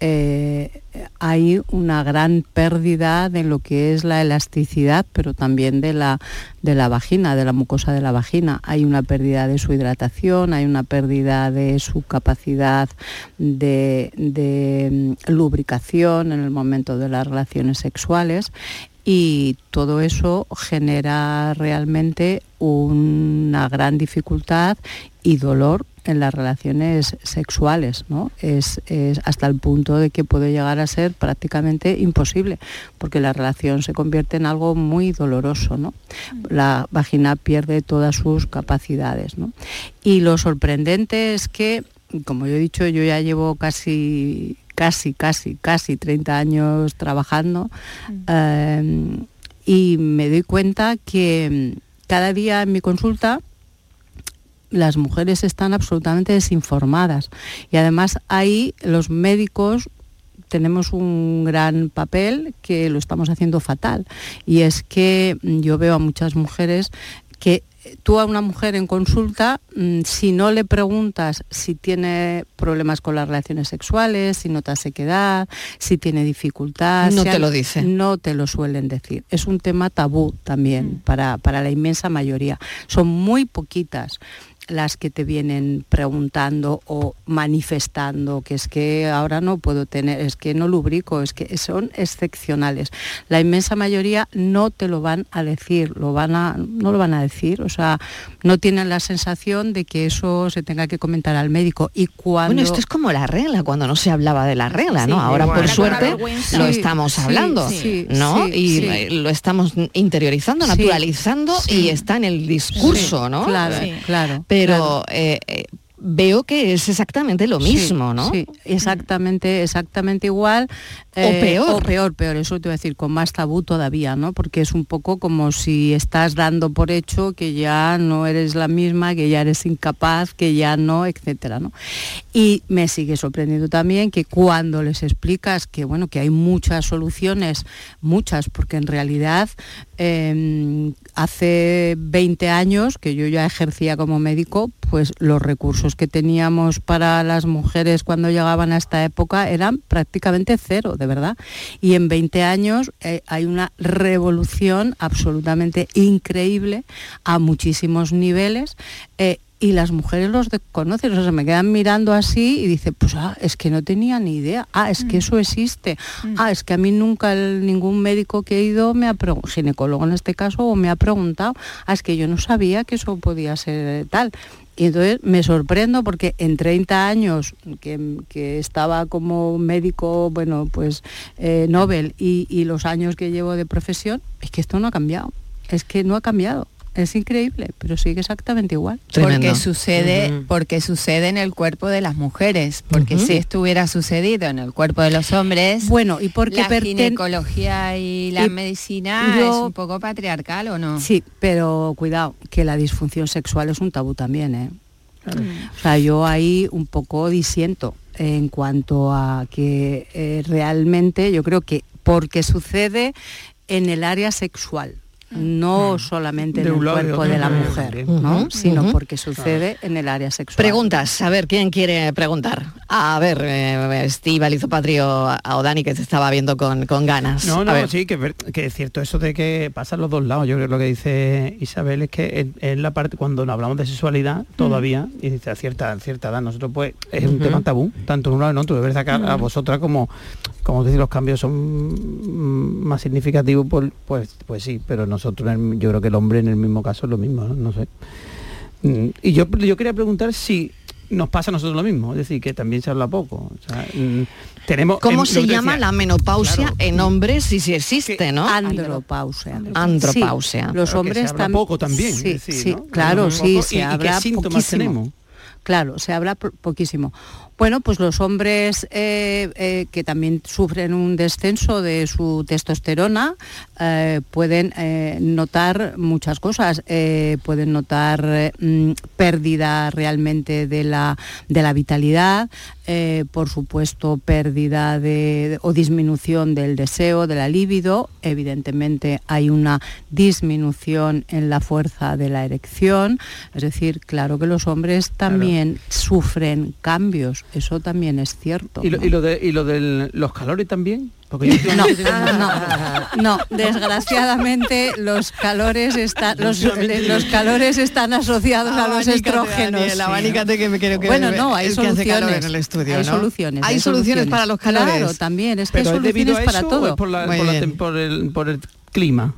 eh, hay una gran pérdida de lo que es la elasticidad, pero también de la, de la vagina, de la mucosa de la vagina. Hay una pérdida de su hidratación, hay una pérdida de su capacidad de, mm, lubricación en el momento de las relaciones sexuales y todo eso genera realmente una gran dificultad y dolor en las relaciones sexuales, ¿no? Es, hasta el punto de que puede llegar a ser prácticamente imposible, porque la relación se convierte en algo muy doloroso, ¿no? La vagina pierde todas sus capacidades, ¿no? Y lo sorprendente es que, como yo he dicho, yo ya llevo casi casi, casi, casi 30 años trabajando eh, y me doy cuenta que mm, cada día en mi consulta las mujeres están absolutamente desinformadas. Y además ahí los médicos tenemos un gran papel que lo estamos haciendo fatal. Y es que mm, yo veo a muchas mujeres que tú a una mujer en consulta, mm, si no le preguntas si tiene problemas con las relaciones sexuales, si nota sequedad, si tiene dificultad, No si te han- lo dicen. No te lo suelen decir. Es un tema tabú también para, para la inmensa mayoría. Son muy poquitas las que te vienen preguntando o manifestando que es que ahora no puedo tener, es que no lubrico, es que son excepcionales. La inmensa mayoría no te lo van a decir, lo van a, no lo van a decir, o sea, no tienen la sensación de que eso se tenga que comentar al médico. Y cuando Bueno, esto es como la regla, cuando no se hablaba de la regla, ¿no? Ahora, igual. por suerte, lo estamos hablando, sí, ¿no? y lo estamos interiorizando, naturalizando y está en el discurso, ¿no? claro, claro, Pero eh, eh, veo que es exactamente lo Sí, mismo, ¿no? Sí, exactamente, exactamente igual. eh, O peor. O peor, peor, eso te voy a decir, con más tabú todavía, ¿no? Porque es un poco como si estás dando por hecho que ya no eres la misma, que ya eres incapaz, que ya no, etcétera, ¿no? Y me sigue sorprendiendo también que cuando les explicas que, bueno, que hay muchas soluciones, muchas, porque en realidad eh, hace 20 años que yo ya ejercía como médico, pues los recursos que teníamos para las mujeres cuando llegaban a esta época eran prácticamente cero, de verdad. Y en 20 años eh, hay una revolución absolutamente increíble a muchísimos niveles. eh, y las mujeres los desconocen, o sea, se me quedan mirando así y dice, pues ah, es que no tenía ni idea, ah, es que eso existe, ah, es que a mí nunca el- ningún médico que he ido me ha preguntado, ginecólogo en este caso, o me ha preguntado, ah, es que yo no sabía que eso podía ser tal. Y entonces me sorprendo porque en 30 años que, que estaba como médico, bueno, pues eh, Nobel y, y los años que llevo de profesión, es que esto no ha cambiado, es que no ha cambiado. Es increíble, pero sigue exactamente igual. Porque sucede, porque sucede en el cuerpo de las mujeres, porque Ujú. si esto hubiera sucedido en el cuerpo de los hombres, bueno, y porque la ginecología y la y medicina yo- es un poco patriarcal o no? Sí, pero cuidado, que la disfunción sexual es un tabú también, ¿eh? O sea, yo ahí un poco disiento en cuanto a que eh, realmente yo creo que porque sucede en el área sexual, no solamente De en el y cuerpo de la mujer, ¿no? sino porque sucede en el área sexual. Preguntas, a ver, ¿quién quiere preguntar? A ver, eh, Estíbal, Patrio a o Dani, que te estaba viendo con, con ganas. No, A no, ver. sí, que, es ver- que es cierto eso de que pasan los dos lados. Yo creo que lo que dice Isabel es que en, en la parte, cuando nos hablamos de sexualidad, todavía, y dice a cierta, a cierta edad, nosotros pues es un tema tabú, tanto en un lado como en otro. De verdad que a, a Ujú. vosotras como, como decir, los cambios son mm, más significativos, pues, pues, pues sí, pero nosotros, en yo creo que el hombre en el mismo caso es lo mismo, no, No sé. Mm, Y yo, yo quería preguntar si nos pasa a nosotros lo mismo, es decir, que también se habla poco. O sea, mm, tenemos, ¿Cómo em, se que llama decía, la menopausia claro, en hombres si sí existe, no? Andropausia. Andropausia. Sí, los que hombres se habla tam- poco también, Sí, es decir, sí, ¿no? claro, sí, poco. se ¿Y- y qué habla síntomas poquísimo. tenemos? Claro, se habla po- poquísimo. Bueno, pues los hombres eh, eh, que también sufren un descenso de su testosterona eh, pueden notar muchas cosas. Pueden notar mm, pérdida realmente de la, de la vitalidad, eh, por supuesto pérdida de, o disminución del deseo, de la libido. Evidentemente hay una disminución en la fuerza de la erección. Es decir, claro que los hombres también sufren cambios. Eso también es cierto. ¿Y lo, ¿no? y lo de, y lo de los calores también? Porque yo No, no, no, desgraciadamente los calores están los, los calores están asociados a los estrógenos. Daniel, que me que bueno, no, hay soluciones en el estudio, Hay ¿no? soluciones. Hay soluciones para los calores. Claro, también es que hay ¿Pero es debido soluciones para o todo. es por, la- Muy por la bien. tem- por el, por el clima?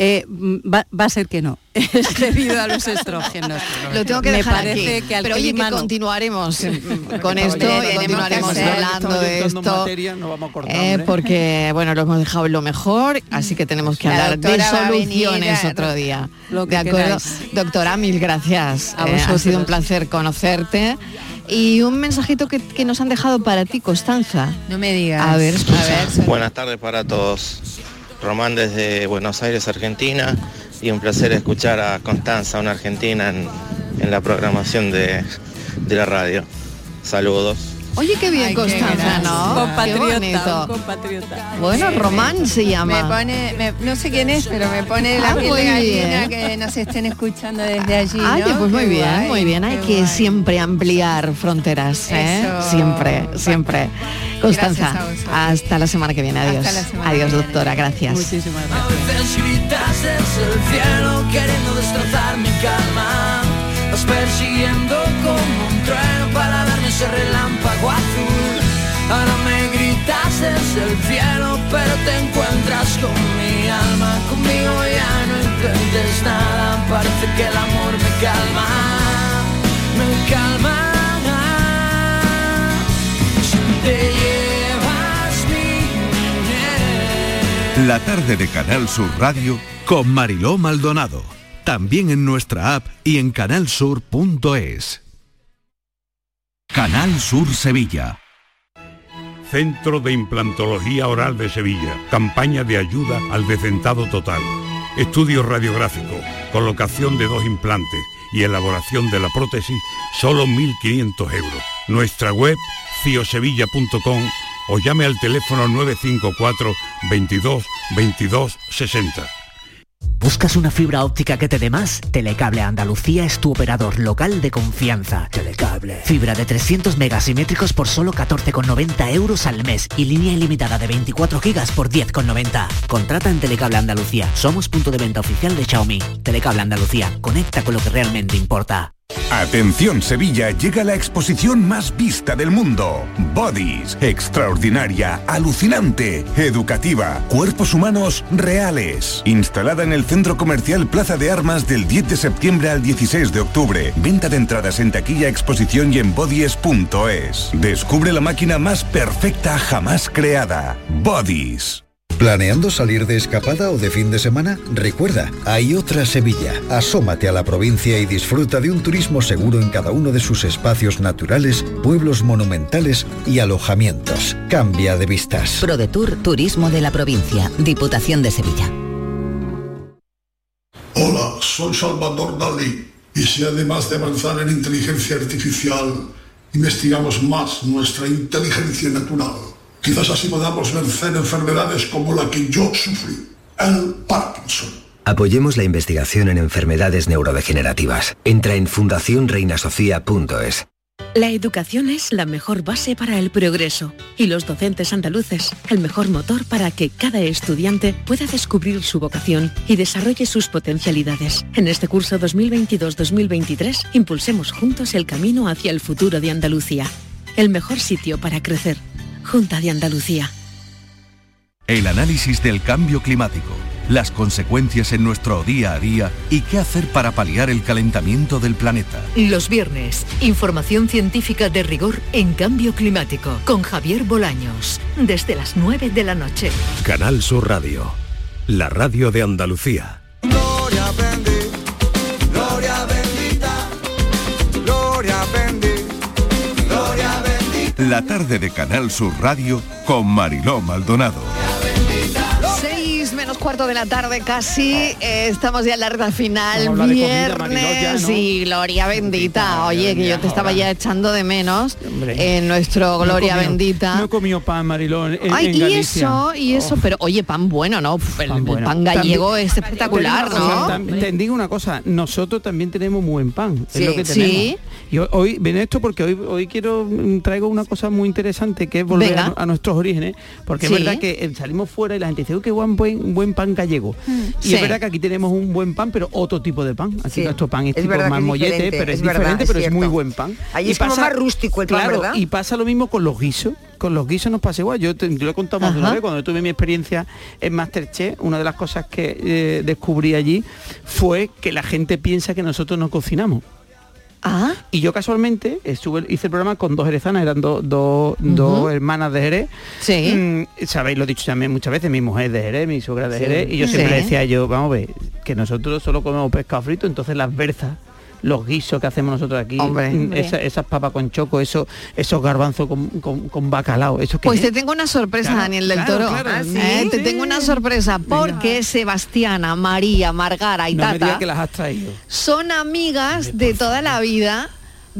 Eh, va, va a ser que no, es debido a los estrógenos. Lo tengo que Me dejar parece aquí. que al Pero oye, que no. continuaremos eh, con esto y continuaremos hablando de esto. materia, no vamos a cortar, eh, porque bueno lo hemos dejado en lo mejor así que tenemos que La hablar de soluciones venir, otro día Lo que de acuerdo queráis. doctora mil gracias A Eh, ha sido un placer conocerte y un mensajito que, que nos han dejado para ti Constanza No me digas. a ver escucha. A ver, Buenas tardes para todos. Román desde Buenos Aires, Argentina. Y un placer escuchar a Constanza, una argentina, en, en la programación de, de la radio. Saludos. Oye qué bien Ay, qué Constanza no qué Compatriota, bonito un compatriota. bueno Román se Me llama pone, me- no sé quién es, pero me pone la Ah, piel muy de gallina bien. que nos estén escuchando desde allí. Ay, ¿no? pues muy Qué bien, guay, muy bien. Hay qué que guay. siempre ampliar fronteras, ¿eh? Eso. Siempre, siempre. Constanza, hasta la semana que viene. Adiós. Adiós, doctora. Gracias. Muchísimas gracias. persiguiendo como un trueno para darme ese relámpago. Ahora me gritas desde el cielo, pero te encuentras con mi alma. Conmigo ya no intentes nada, parece que el amor me calma, me calma. Si te llevas mi La tarde de Canal Sur Radio con Mariló Maldonado. También en nuestra app y en canalsur.es. Canal Sur Sevilla. Centro de Implantología Oral de Sevilla. Campaña de ayuda al decentado total. Estudio radiográfico, colocación de dos implantes y elaboración de la prótesis, solo 1.500 euros. Nuestra web, ciosevilla.com o llame al teléfono 954 22 22 60. ¿Buscas una fibra óptica que te dé más? Telecable Andalucía es tu operador local de confianza. Fibra de 300 megasimétricos por solo 14,90 euros al mes y línea ilimitada de 24 gigas por 10,90. Contrata en Telecable Andalucía. Somos punto de venta oficial de Xiaomi. Telecable Andalucía. Conecta con lo que realmente importa. Atención Sevilla, llega la exposición más vista del mundo. Bodies, extraordinaria, alucinante, educativa, cuerpos humanos reales. Instalada en el centro comercial Plaza de Armas del 10 de septiembre al 16 de octubre. Venta de entradas en taquilla, exposición y en bodies.es. Descubre la máquina más perfecta jamás creada. Bodies. ¿Planeando salir de escapada o de fin de semana? Recuerda, hay otra Sevilla. Asómate a la provincia y disfruta de un turismo seguro en cada uno de sus espacios naturales, pueblos monumentales y alojamientos. Cambia de vistas. ProDetour Turismo de la Provincia, Diputación de Sevilla. Hola, soy Salvador Dalí y si además de avanzar en inteligencia artificial, investigamos más nuestra inteligencia natural, quizás así podamos vencer enfermedades como la que yo sufrí, el Parkinson. Apoyemos la investigación en enfermedades neurodegenerativas. Entra en fundacionreinasofía.es. La educación es la mejor base para el progreso y los docentes andaluces el mejor motor para que cada estudiante pueda descubrir su vocación y desarrolle sus potencialidades. En este curso 2022-2023 impulsemos juntos el camino hacia el futuro de Andalucía. El mejor sitio para crecer. Junta de Andalucía. El análisis del cambio climático, las consecuencias en nuestro día a día y qué hacer para paliar el calentamiento del planeta. Los viernes, información científica de rigor en cambio climático con Javier Bolaños, desde las 9 de la noche. Canal Sur Radio. La radio de Andalucía. Gloria bendita, gloria bendita, gloria bendita, gloria bendita. la tarde de Canal Sur Radio con Mariló Maldonado. 6 menos cuarto de la tarde casi, eh, estamos ya en la recta final, Vamos a hablar de comida, viernes Mariló, ya, ¿no? y Gloria Bendita, oye que yo te estaba ya echando de menos en nuestro Gloria comido- Bendita. No he comido pan, Marilón, en, Ay, en y Galicia. eso, y eso, pero oye, pan bueno, ¿no? El, el bueno. pan gallego También- es espectacular, Te digo una cosa, ¿no? tam- Te digo una cosa, nosotros también tenemos buen pan, Sí. es lo que Sí. Y hoy- ven esto porque hoy, hoy quiero, mm, traigo una cosa muy interesante que es volver a, a nuestros orígenes, porque Sí. es verdad que eh, salimos fuera y la gente dice, "Uy, qué buen, buen, buen pan gallego. Y Sí. es verdad que aquí tenemos un buen pan, pero otro tipo de pan. Aquí Sí. nuestro pan es, Es tipo que más mollete, pero es, es verdad, diferente, es pero es muy buen pan. Allí Y es como más rústico el pan, claro, ¿verdad? Y pasa lo mismo con los guisos. Con los guisos nos pasa igual. Yo, te, yo lo he contado más de una vez cuando tuve mi experiencia en Masterchef. Una de las cosas que eh, descubrí allí fue que la gente piensa que nosotros no cocinamos. Ah. Y yo casualmente estuve, hice el programa con dos jerezanas, eran dos dos- dos hermanas de Jerez. Sí. Mm, Sabéis, lo he dicho también muchas veces, mi mujer de Jerez, mi suegra de Sí. Jerez, y yo Sí. siempre le decía yo, vamos a ver, que nosotros solo comemos pescado frito, entonces las berzas, los guisos que hacemos nosotros aquí, Hombre. mm, esa- esas papas con choco, esos, esos garbanzos con, con- con bacalao, eso que Pues te tengo una sorpresa, Claro, Daniel del claro, Toro. claro. ¿Ah, sí? Eh, Te tengo una sorpresa porque Sebastiana, María, Margara y no Tata digas que las has traído. son amigas de toda la vida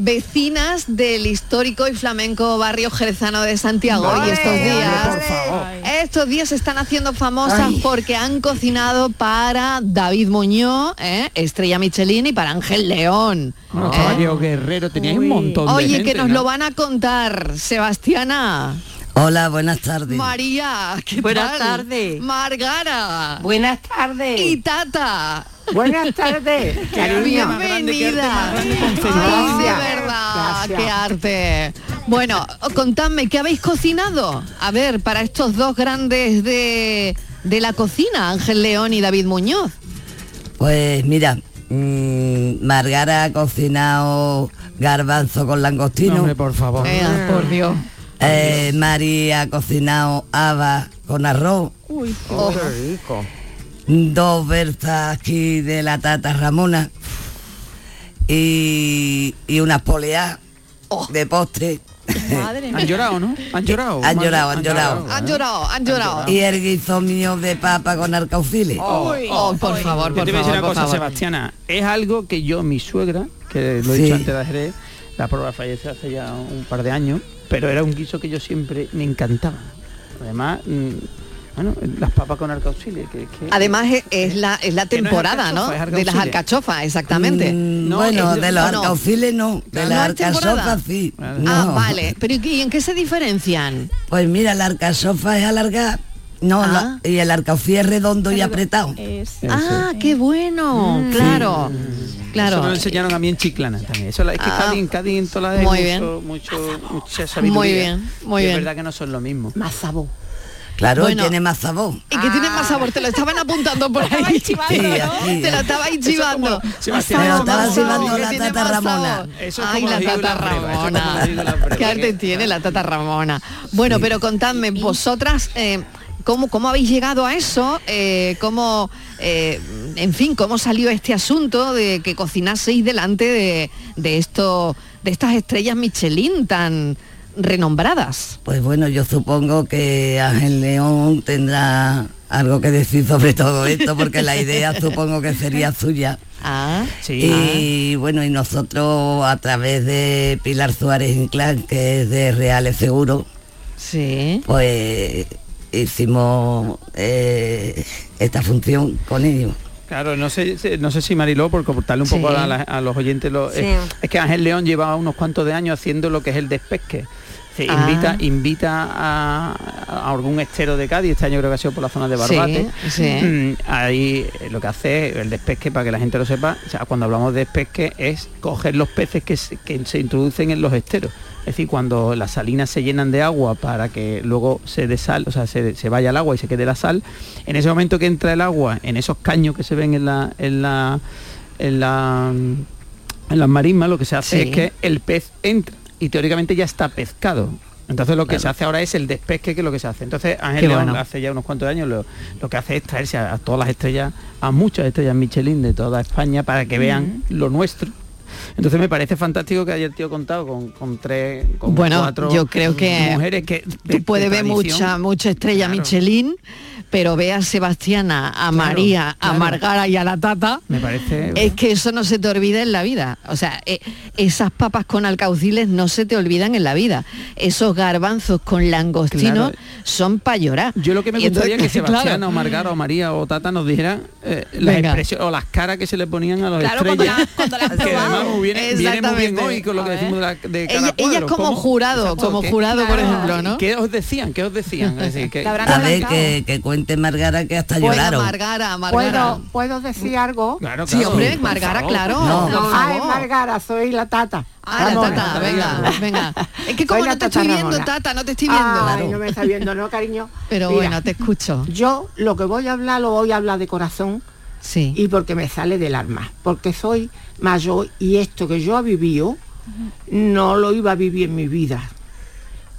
vecinas del histórico y flamenco barrio jerezano de Santiago y estos días por favor. Estos días se están haciendo famosas Ay. porque han cocinado para David Muñoz ¿eh? Estrella Michelin y para Ángel León Bueno, ¿eh? caballo guerrero, teníais un montón de oye gente, que nos ¿no? lo van a contar Sebastiana Hola, buenas tardes. María ¿qué Buenas tal? tardes. Margara Buenas tardes. y Tata Buenas tardes, cariño. Bienvenida. Ay, de verdad, Gracias. qué arte. Bueno, contadme, ¿qué habéis cocinado? A ver, para estos dos grandes de, de la cocina, Ángel León y David Muñoz. Pues mira, mm, Margara ha cocinado garbanzo con langostino. Hombre, por favor. Por Dios. Eh, Mari ha cocinado habas con arroz. Uy, Oh. rico. Dos berzas aquí de la tata Ramona. Y, y unas poleas de postre. Han llorado, ¿no? Han llorado. Han llorado, han llorado. Han llorado, han llorado. Y el guiso mío de papa con arcauciles. Oh, oh, por favor, Yo por te voy a decir favor, una por cosa, favor. Sebastiana. Es algo que yo, mi suegra, que lo he Sí. dicho antes de Jerez, la prueba falleció hace ya un par de años, pero era un guiso que yo siempre me encantaba. Además, mm, bueno, las papas con arcauciles, que, que- Además es, es la, es la no es temporada, ¿no? es De las alcachofas, exactamente. Mm, bueno, es- de los ¿o no? arcauciles no, de ¿No las alcachofas sí. Ah, No. vale. Pero ¿y en qué se diferencian? Pues mira, la alcachofa es alargada. No, Ah. la- y el arcaucil es redondo y apretado. Ah, qué bueno, claro. Claro. Eso lo enseñaron a mí en Chiclana también. Eso es que Ah. Cádiz, en Cádiz en toda la Muy mucho, bien. mucho, mucha sabiduría. Muy bien, muy Y bien. Es verdad que no son lo mismo. Más sabor. Claro, Bueno. tiene más sabor. Y que tiene más sabor, te lo estaban apuntando por ahí. Sí, así. Te lo estabais chivando. Sebastián, Me lo estaba chivando la tata Ramona. Eso es Ay, la tata Ramona. Qué arte tiene la tata Ramona. Bueno, pero contadme, vosotras, eh, ¿cómo, ¿cómo habéis llegado a eso? Eh, ¿Cómo, eh, en fin, cómo salió este asunto de que cocinaseis delante de, de esto, de estas estrellas Michelin tan renombradas? Pues bueno, yo supongo que Ángel León tendrá algo que decir sobre todo esto, porque la idea supongo que sería suya. Ah, Y bueno, y nosotros a través de Pilar Suárez Inclán, que es de Reales Seguro, sí. pues hicimos eh, esta función con ellos. Claro, no sé, no sé si Mariló, por contarle un poco a, la- a los oyentes, lo- Sí. es, es que Ángel León lleva unos cuantos de años haciendo lo que es el despesque. Ah. invita, invita a, a algún estero de Cádiz, este año creo que ha sido por la zona de Barbate. Sí, sí. Mm, Ahí eh, lo que hace el despesque, para que la gente lo sepa, o sea, cuando hablamos de despesque es coger los peces que se, que se introducen en los esteros. Es decir, cuando las salinas se llenan de agua para que luego se desal, o sea, se, se vaya el agua y se quede la sal, en ese momento que entra el agua, en esos caños que se ven en la, en la, en la, en las marismas, lo que se hace Sí. es que el pez entra y teóricamente ya está pescado. Entonces lo que se hace ahora es el despesque, que es lo que se hace. Entonces Ángel León bueno. hace ya unos cuantos años lo, lo que hace es traerse a, a todas las estrellas, a muchas estrellas Michelin de toda España para que vean lo nuestro Entonces me parece fantástico que haya el tío contado con, con tres, con Bueno, cuatro yo creo que mujeres que de- tú puedes de ver mucha mucha estrella Michelin, pero ve a Sebastiana, a María, a. Margara y a la Tata. Me parece... Es que eso no se te olvida en la vida. O sea, eh, esas papas con alcauciles no se te olvidan en la vida. Esos garbanzos con langostinos Claro. son para llorar. Yo lo que me Y entonces, gustaría que Sebastiana claro. o Margara o María o Tata nos dijeran eh, las expresiones o las caras que se le ponían a los Claro, cuando estrellas. la- cuando la muy viene, viene muy bien hoy con lo que decimos de, la, de cada Ella- ella es como ¿Cómo? jurado, Exacto, como ¿qué- jurado, por ejemplo, ¿no? ¿Qué os decían? ¿Qué os decían? Es decir, que, A ver, que, que cuente Margara que hasta Bueno, lloraron. Margara, Margara. ¿Puedo, ¿Puedo decir algo? Claro, Sí, claro. hombre, Margara, claro. No. Favor. Ay, Margara, soy la tata. Ah, la tata, venga, venga. Es que como no te estoy viendo. Tata, no te estoy viendo. Ay, no me está viendo, ¿no, cariño? Pero bueno, te escucho. Yo lo que voy a hablar lo voy a hablar de corazón Sí. y porque me sale del alma, porque soy mayor y esto que yo he vivido no lo iba a vivir en mi vida.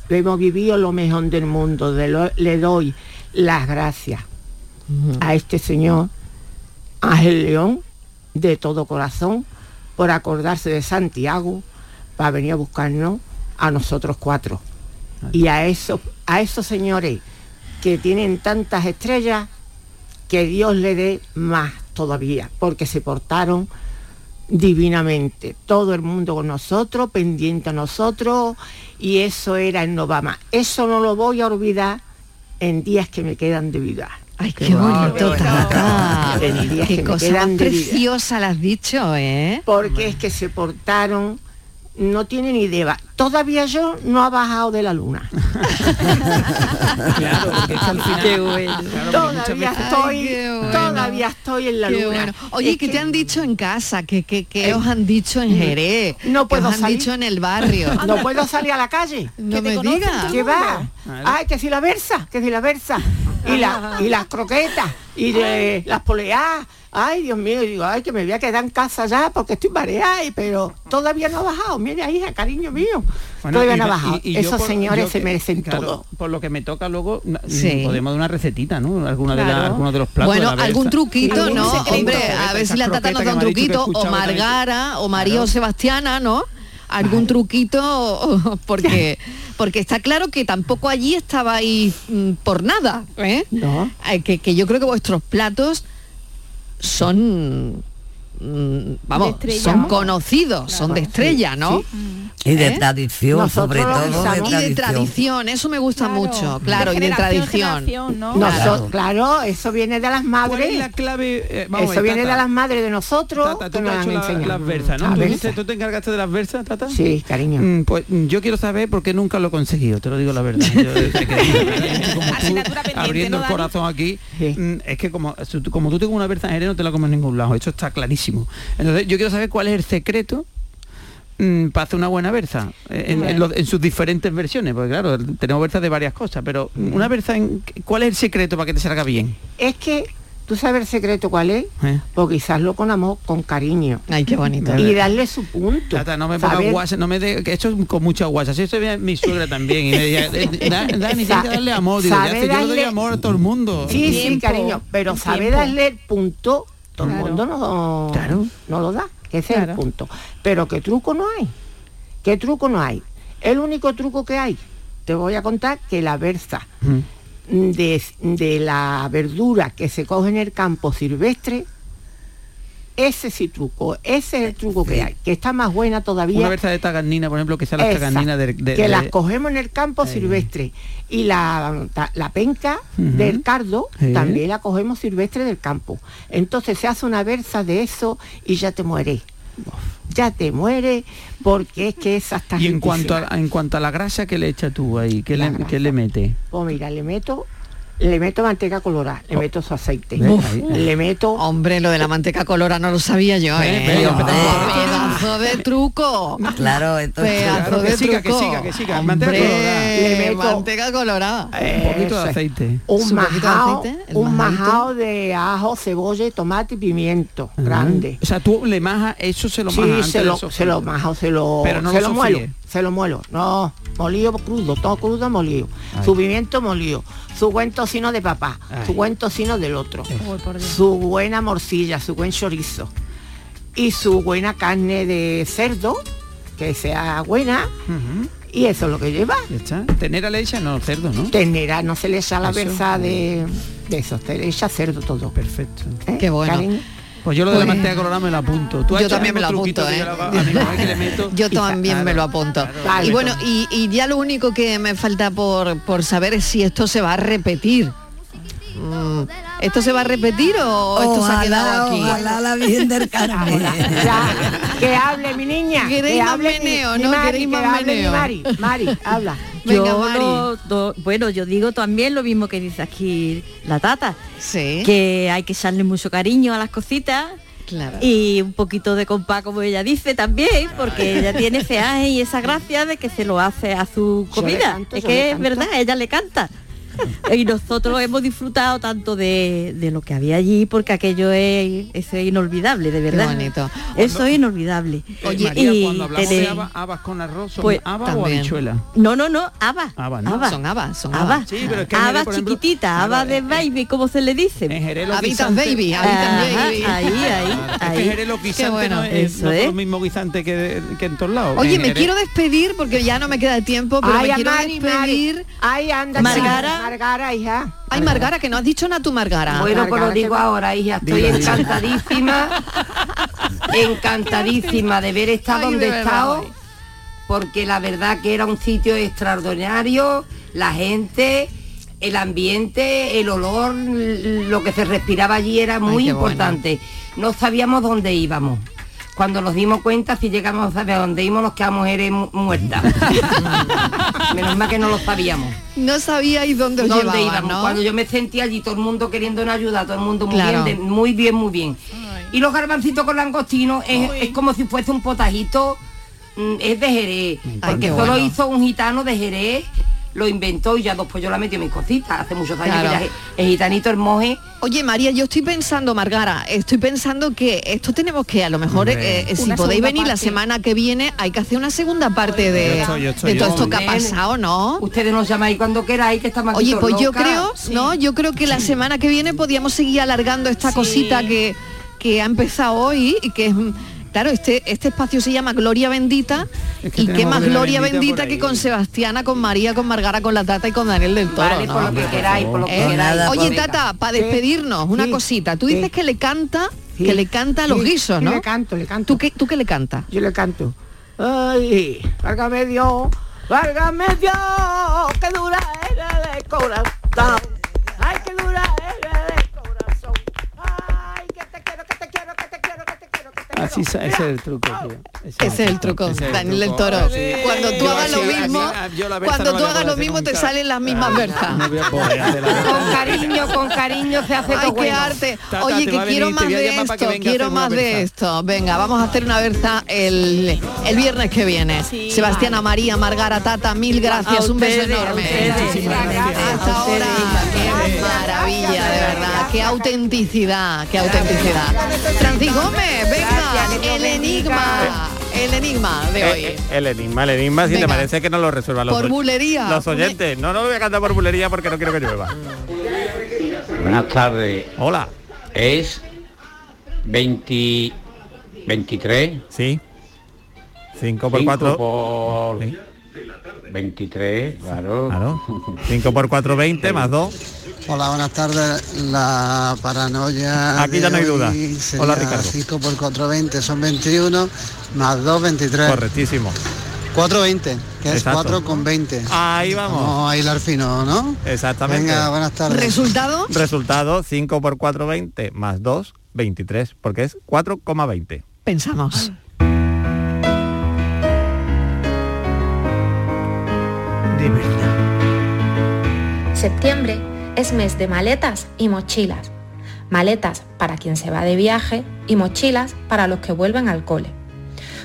Hemos vivido lo mejor del mundo, de lo- le doy las gracias a este señor Ángel León de todo corazón por acordarse de Santiago para venir a buscarnos a nosotros cuatro. Y a esos, a esos señores que tienen tantas estrellas, que Dios le dé más todavía, porque se portaron divinamente. Todo el mundo con nosotros, pendiente a nosotros, y eso era en Obama. Eso no lo voy a olvidar en días que me quedan de vida. Ay, qué, bonito, Tata. En días que Qué me cosa más quedan de vida. preciosa la has dicho, ¿eh? Porque es que se portaron, no tienen idea. Todavía yo no ha bajado de la luna. Claro, porque es que al final... Qué bueno. Claro, porque muchas todavía estoy, Ay, qué bueno. todavía estoy en la Qué luna. bueno. Oye, Es ¿qué que te han dicho en casa? ¿Qué, qué, qué os han dicho en Jerez? No ¿Qué puedo os han salir. dicho en el barrio? No puedo salir a la calle. No me digas. ¿Qué va? Ay, que si la versa, que si la versa. Y, la, y las croquetas, y de las poleadas. Ay, Dios mío, digo, ay, que me voy a quedar en casa ya porque estoy mareada, y- pero todavía no ha bajado. Mira, hija, cariño mío. Bueno, todavía y no ha bajado. y- Esos por- señores se que- merecen claro, todo. Por lo que me toca luego, Sí. podemos dar una recetita, ¿no? Alguna de la- Claro. alguno de los platos. Bueno, de algún truquito, ¿no? Hombre, a ver si la tata nos da un truquito, o. Margara, o María o Sebastiana, ¿no? Algún truquito, porque porque está claro que tampoco allí estabais mm, por nada, ¿eh? No. Eh, Que, que yo creo que vuestros platos son vamos, De estrella, son ¿no? conocidos, son de estrella, ¿no? Y de ¿Eh? tradición, sobre todo de y de tradición. tradición, eso me gusta mucho, claro, De y de tradición. ¿no? Claro. eso viene de las madres. ¿Cuál es la clave? Eh, vamos eso ver, viene Tata. de las madres de nosotros Tata, tú que te nos has han hecho la- enseñado. las versas, ¿no? La ¿Tú, versa. dices- ¿Tú te encargaste de las versas, Tata? Sí, cariño. Mm, Pues mm, yo quiero saber por qué nunca lo he conseguido, te lo digo la verdad. Yo, como tú, abriendo ¿no, el corazón aquí, mm, es que como, como tú tengas una berza en no te la comes en ningún lado, eso está clarísimo. Entonces yo quiero saber cuál es el secreto mm, para hacer una buena berza, eh, en, en lo- en sus diferentes versiones, porque claro, tenemos berzas de varias cosas, pero una berza, en, ¿cuál es el secreto para que te salga bien? Es que, ¿tú sabes el secreto cuál es? ¿Eh? Porque quizás con amor, con cariño. Ay, qué bonito. Y darle su punto. Tata, no me pongas guasa, no me de, que esto es con mucha guasa. Si eso ve mi suegra también y me decía, Da- Dani, tienes que darle amor. Digo, ya sé, yo le doy darle- amor a todo el mundo. Sí, sí, cariño, pero sabe darle el punto, todo Claro. el mundo no, Claro. no lo da, ese es el punto. Pero ¿qué truco no hay? ¿Qué truco no hay? El único truco que hay, te voy a contar que la berza Mm. de, de la verdura que se coge en el campo silvestre, ese sí truco, ese es el truco que hay, que está más buena todavía. Una berza de tagarnina, por ejemplo, que sea la Esa, tagarnina de, de- que de- las cogemos en el campo silvestre y la, la penca del cardo Sí. también la cogemos silvestre del campo. Entonces se hace una berza de eso y ya te muere. Ya te muere porque es que esa está Y en cuanto, a, en cuanto a la grasa que le echas tú ahí, ¿qué, La le, grasa. qué le metes? Pues mira, le meto, le meto manteca colorada, le meto su aceite, le meto Hombre, lo de la manteca colora no lo sabía yo, ¿eh? Pedazo de truco. Claro, entonces... Pedazo Claro, que de siga, que truco. siga, que siga. Hombre, Manteca colorada. Le meto- manteca colorada. Un poquito de aceite. un majao, un majao de ajo, cebolla, tomate y pimiento, grande. O sea, tú le majas, eso se lo Sí, majas antes se lo, se lo majo, se lo, Pero no se lo lo muelo, se lo muelo. No, molido crudo, todo crudo molido. Su pimiento molido, su buen tocino de papá, Ay. su buen tocino del otro, su buena morcilla, su buen chorizo. y su buena carne de cerdo, que sea buena, y eso es lo que lleva. Está. Tenera le echa, no cerdo, ¿no? Tenera, no se le echa la versa de, de eso, se le echa cerdo todo. Perfecto. Qué bueno. cariño? Pues yo lo de la Pues- manteca colorada me lo apunto. ¿Tú has Yo también me lo apunto, ¿eh? yo también me lo apunto. y bueno, y ya lo único que me falta por, por saber es si esto se va a repetir. Mm, ¿Esto se va a repetir o esto se ha quedado aquí? ojalá la Virgen del Carmen. Ya, que hable mi niña. Que más hable meneo, mi ¿no? Mari, que más hable mi. Mari, Mari, habla. Venga, yo Mari. lo- bueno, yo digo también lo mismo que dice aquí la tata. Sí. Que hay que echarle mucho cariño a las cositas. Claro. Y un poquito de compás, como ella dice también, porque ella tiene ese ángel y esa gracia de que se lo hace a su comida. canto, es que es verdad, ella le canta. y nosotros hemos disfrutado tanto de, de lo que había allí porque aquello es, es inolvidable, de verdad. bonito. Eso es inolvidable. Oye, María, y cuando hablamos de tener- habas, habas con arroz, ¿son Pues, habas o también. habichuela? No, no, no, haba. Habas, ¿no? Habas. Son habas, son Habas. habas. Sí, pero es que Habas chiquititas, habas, habas de eh, baby, como se le dice. Guisantes- baby, habitas Ajá, baby. ahí, ahí, Es que ahí. Jerez los guisantes bueno. no, es, Eso no es. los mismos guisantes que, que en todos lados. Oye, me quiero despedir porque ya no me queda tiempo, pero Ay, me a quiero Mari, despedir. Mari. Ay, anda, Margara. Margara, hija. Ay, Margara, que no has dicho nada tú, Margara. Bueno, pues lo digo ahora, hija, estoy encantadísima, encantadísima de haber estado Ay, donde de he estado, porque la verdad que era un sitio extraordinario, la gente, el ambiente, el olor, lo que se respiraba allí era muy bueno. importante. No sabíamos dónde íbamos. Cuando nos dimos cuenta, si llegamos a dónde íbamos, nos quedamos eres mu- muertas. Menos mal que no lo sabíamos. No sabíais dónde os ¿Dónde íbamos? ¿no? Cuando yo me sentía allí, todo el mundo queriéndonos ayudar, todo el mundo muy Claro. bien, de- muy bien, muy bien. Y los garbancitos con langostino es, es como si fuese un potajito, mm, es de Jerez, porque qué eso bueno. lo hizo un gitano de Jerez, lo inventó y ya después yo la metí en mis cositas, hace muchos años Claro. que ya es- el gitanito, el moje, Oye, María, yo estoy pensando, Margara, estoy pensando que esto tenemos que, a lo mejor, eh, eh, si podéis venir la semana que viene, hay que hacer una segunda parte de, Yo estoy, yo estoy, de todo yo esto que ha pasado, ¿no? ustedes nos llamáis cuando queráis, que estamos aquí Oye, pues yo creo, ¿no? Yo creo que la semana que viene podíamos seguir alargando esta Sí. cosita que, que ha empezado hoy y que es claro, este, este espacio se llama Gloria Bendita Es que y qué más Gloria Bendita que con Sebastiana, con María, con Margara, con la Tata y con Daniel del Toro. Vale, ¿no? por lo que queráis, por lo que ¿Eh? queráis. Oye, Tata, para despedirnos, una Sí. cosita. Tú Sí. dices que le canta, Sí. que le canta a los Sí, guisos, sí, ¿no? le canto, le canto. ¿Tú qué, ¿Tú qué le cantas? Yo le canto. Ay, válgame Dios, válgame Dios, que dura eres de corazón. Así, ese es el truco, tío. Ese es el truco, Ese es el Daniel del. Toro. Sí. Cuando tú Yo hagas lo así- mismo, ah, cuando no tú hagas lo mismo te salen las mismas versas. No voy a poder hacer la Con cariño, con cariño se hace Ay, todo qué bueno. arte. Tata, Oye, que quiero venir, más de esto, quiero más de esto. Venga, vamos a hacer una berza el, el viernes que viene. Sí. Sebastiana, María, Margara, Tata, mil gracias, A un beso enorme. ustedes. Muchísimas gracias. Hasta ahora, qué maravilla, de verdad, qué autenticidad, qué autenticidad. Francis Gómez, el enigma, el enigma de hoy. Eh, eh, el enigma, el enigma, si Venga. te parece que no lo resuelvan los Por bulería. Los oyentes. No, no lo voy a cantar por bulería porque no quiero que llueva. Buenas tardes. Hola. Es 20, 23. Sí. 5 por Cinco 4. por 23, claro. Claro. 5 por 4, 20 más 2. Hola, buenas tardes. La paranoia. Aquí ya no hay duda. Hola, Ricardo. 5 por 4, 20 son 21, más 2, 23. Correctísimo. 4, 20, que es Exacto. 4 con 20. Ahí vamos. Vamos a hilar fino, ¿no? Exactamente. Venga, buenas tardes. ¿Resultado? Resultado 5 por 4, 20 más 2, 23. Porque es 4,20. Pensamos. De verdad. Septiembre es mes de maletas y mochilas. Maletas para quien se va de viaje y mochilas para los que vuelven al cole.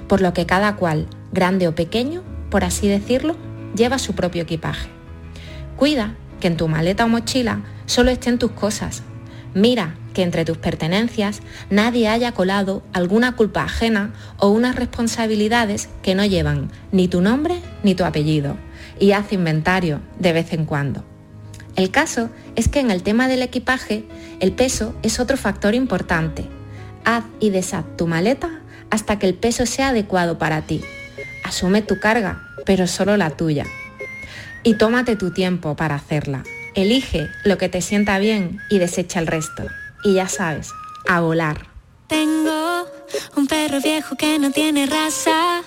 Por lo que cada cual, grande o pequeño, por así decirlo, lleva su propio equipaje. Cuida que en tu maleta o mochila solo estén tus cosas. Mira que entre tus pertenencias nadie haya colado alguna culpa ajena o unas responsabilidades que no llevan ni tu nombre ni tu apellido. Y haz inventario de vez en cuando. El caso es que en el tema del equipaje, el peso es otro factor importante. Haz y deshaz tu maleta hasta que el peso sea adecuado para ti. Asume tu carga, pero solo la tuya. Y tómate tu tiempo para hacerla. Elige lo que te sienta bien y desecha el resto. Y ya sabes, a volar. Tengo un perro viejo que no tiene raza.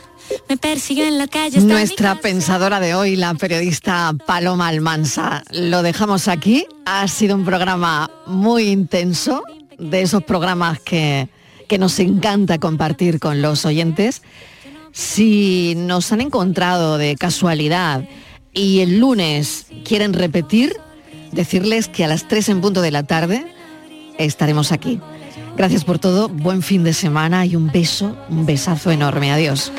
Me persiguió en la calle. Nuestra pensadora de hoy, la periodista Paloma Almansa. Lo dejamos aquí. Ha sido un programa muy intenso, de esos programas que, que nos encanta compartir con los oyentes. Si nos han encontrado de casualidad y el lunes quieren repetir, decirles que a las 3 en punto de la tarde estaremos aquí. Gracias por todo, buen fin de semana y un beso, un besazo enorme. Adiós.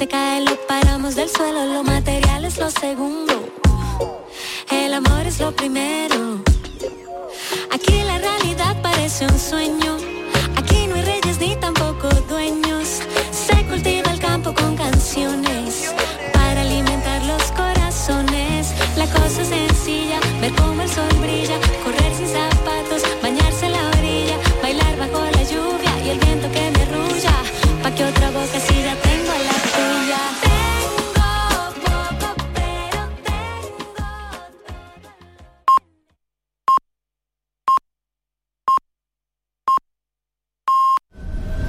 Se cae lo paramos del suelo. Lo material es lo segundo. El amor es lo primero. Aquí la realidad parece un sueño.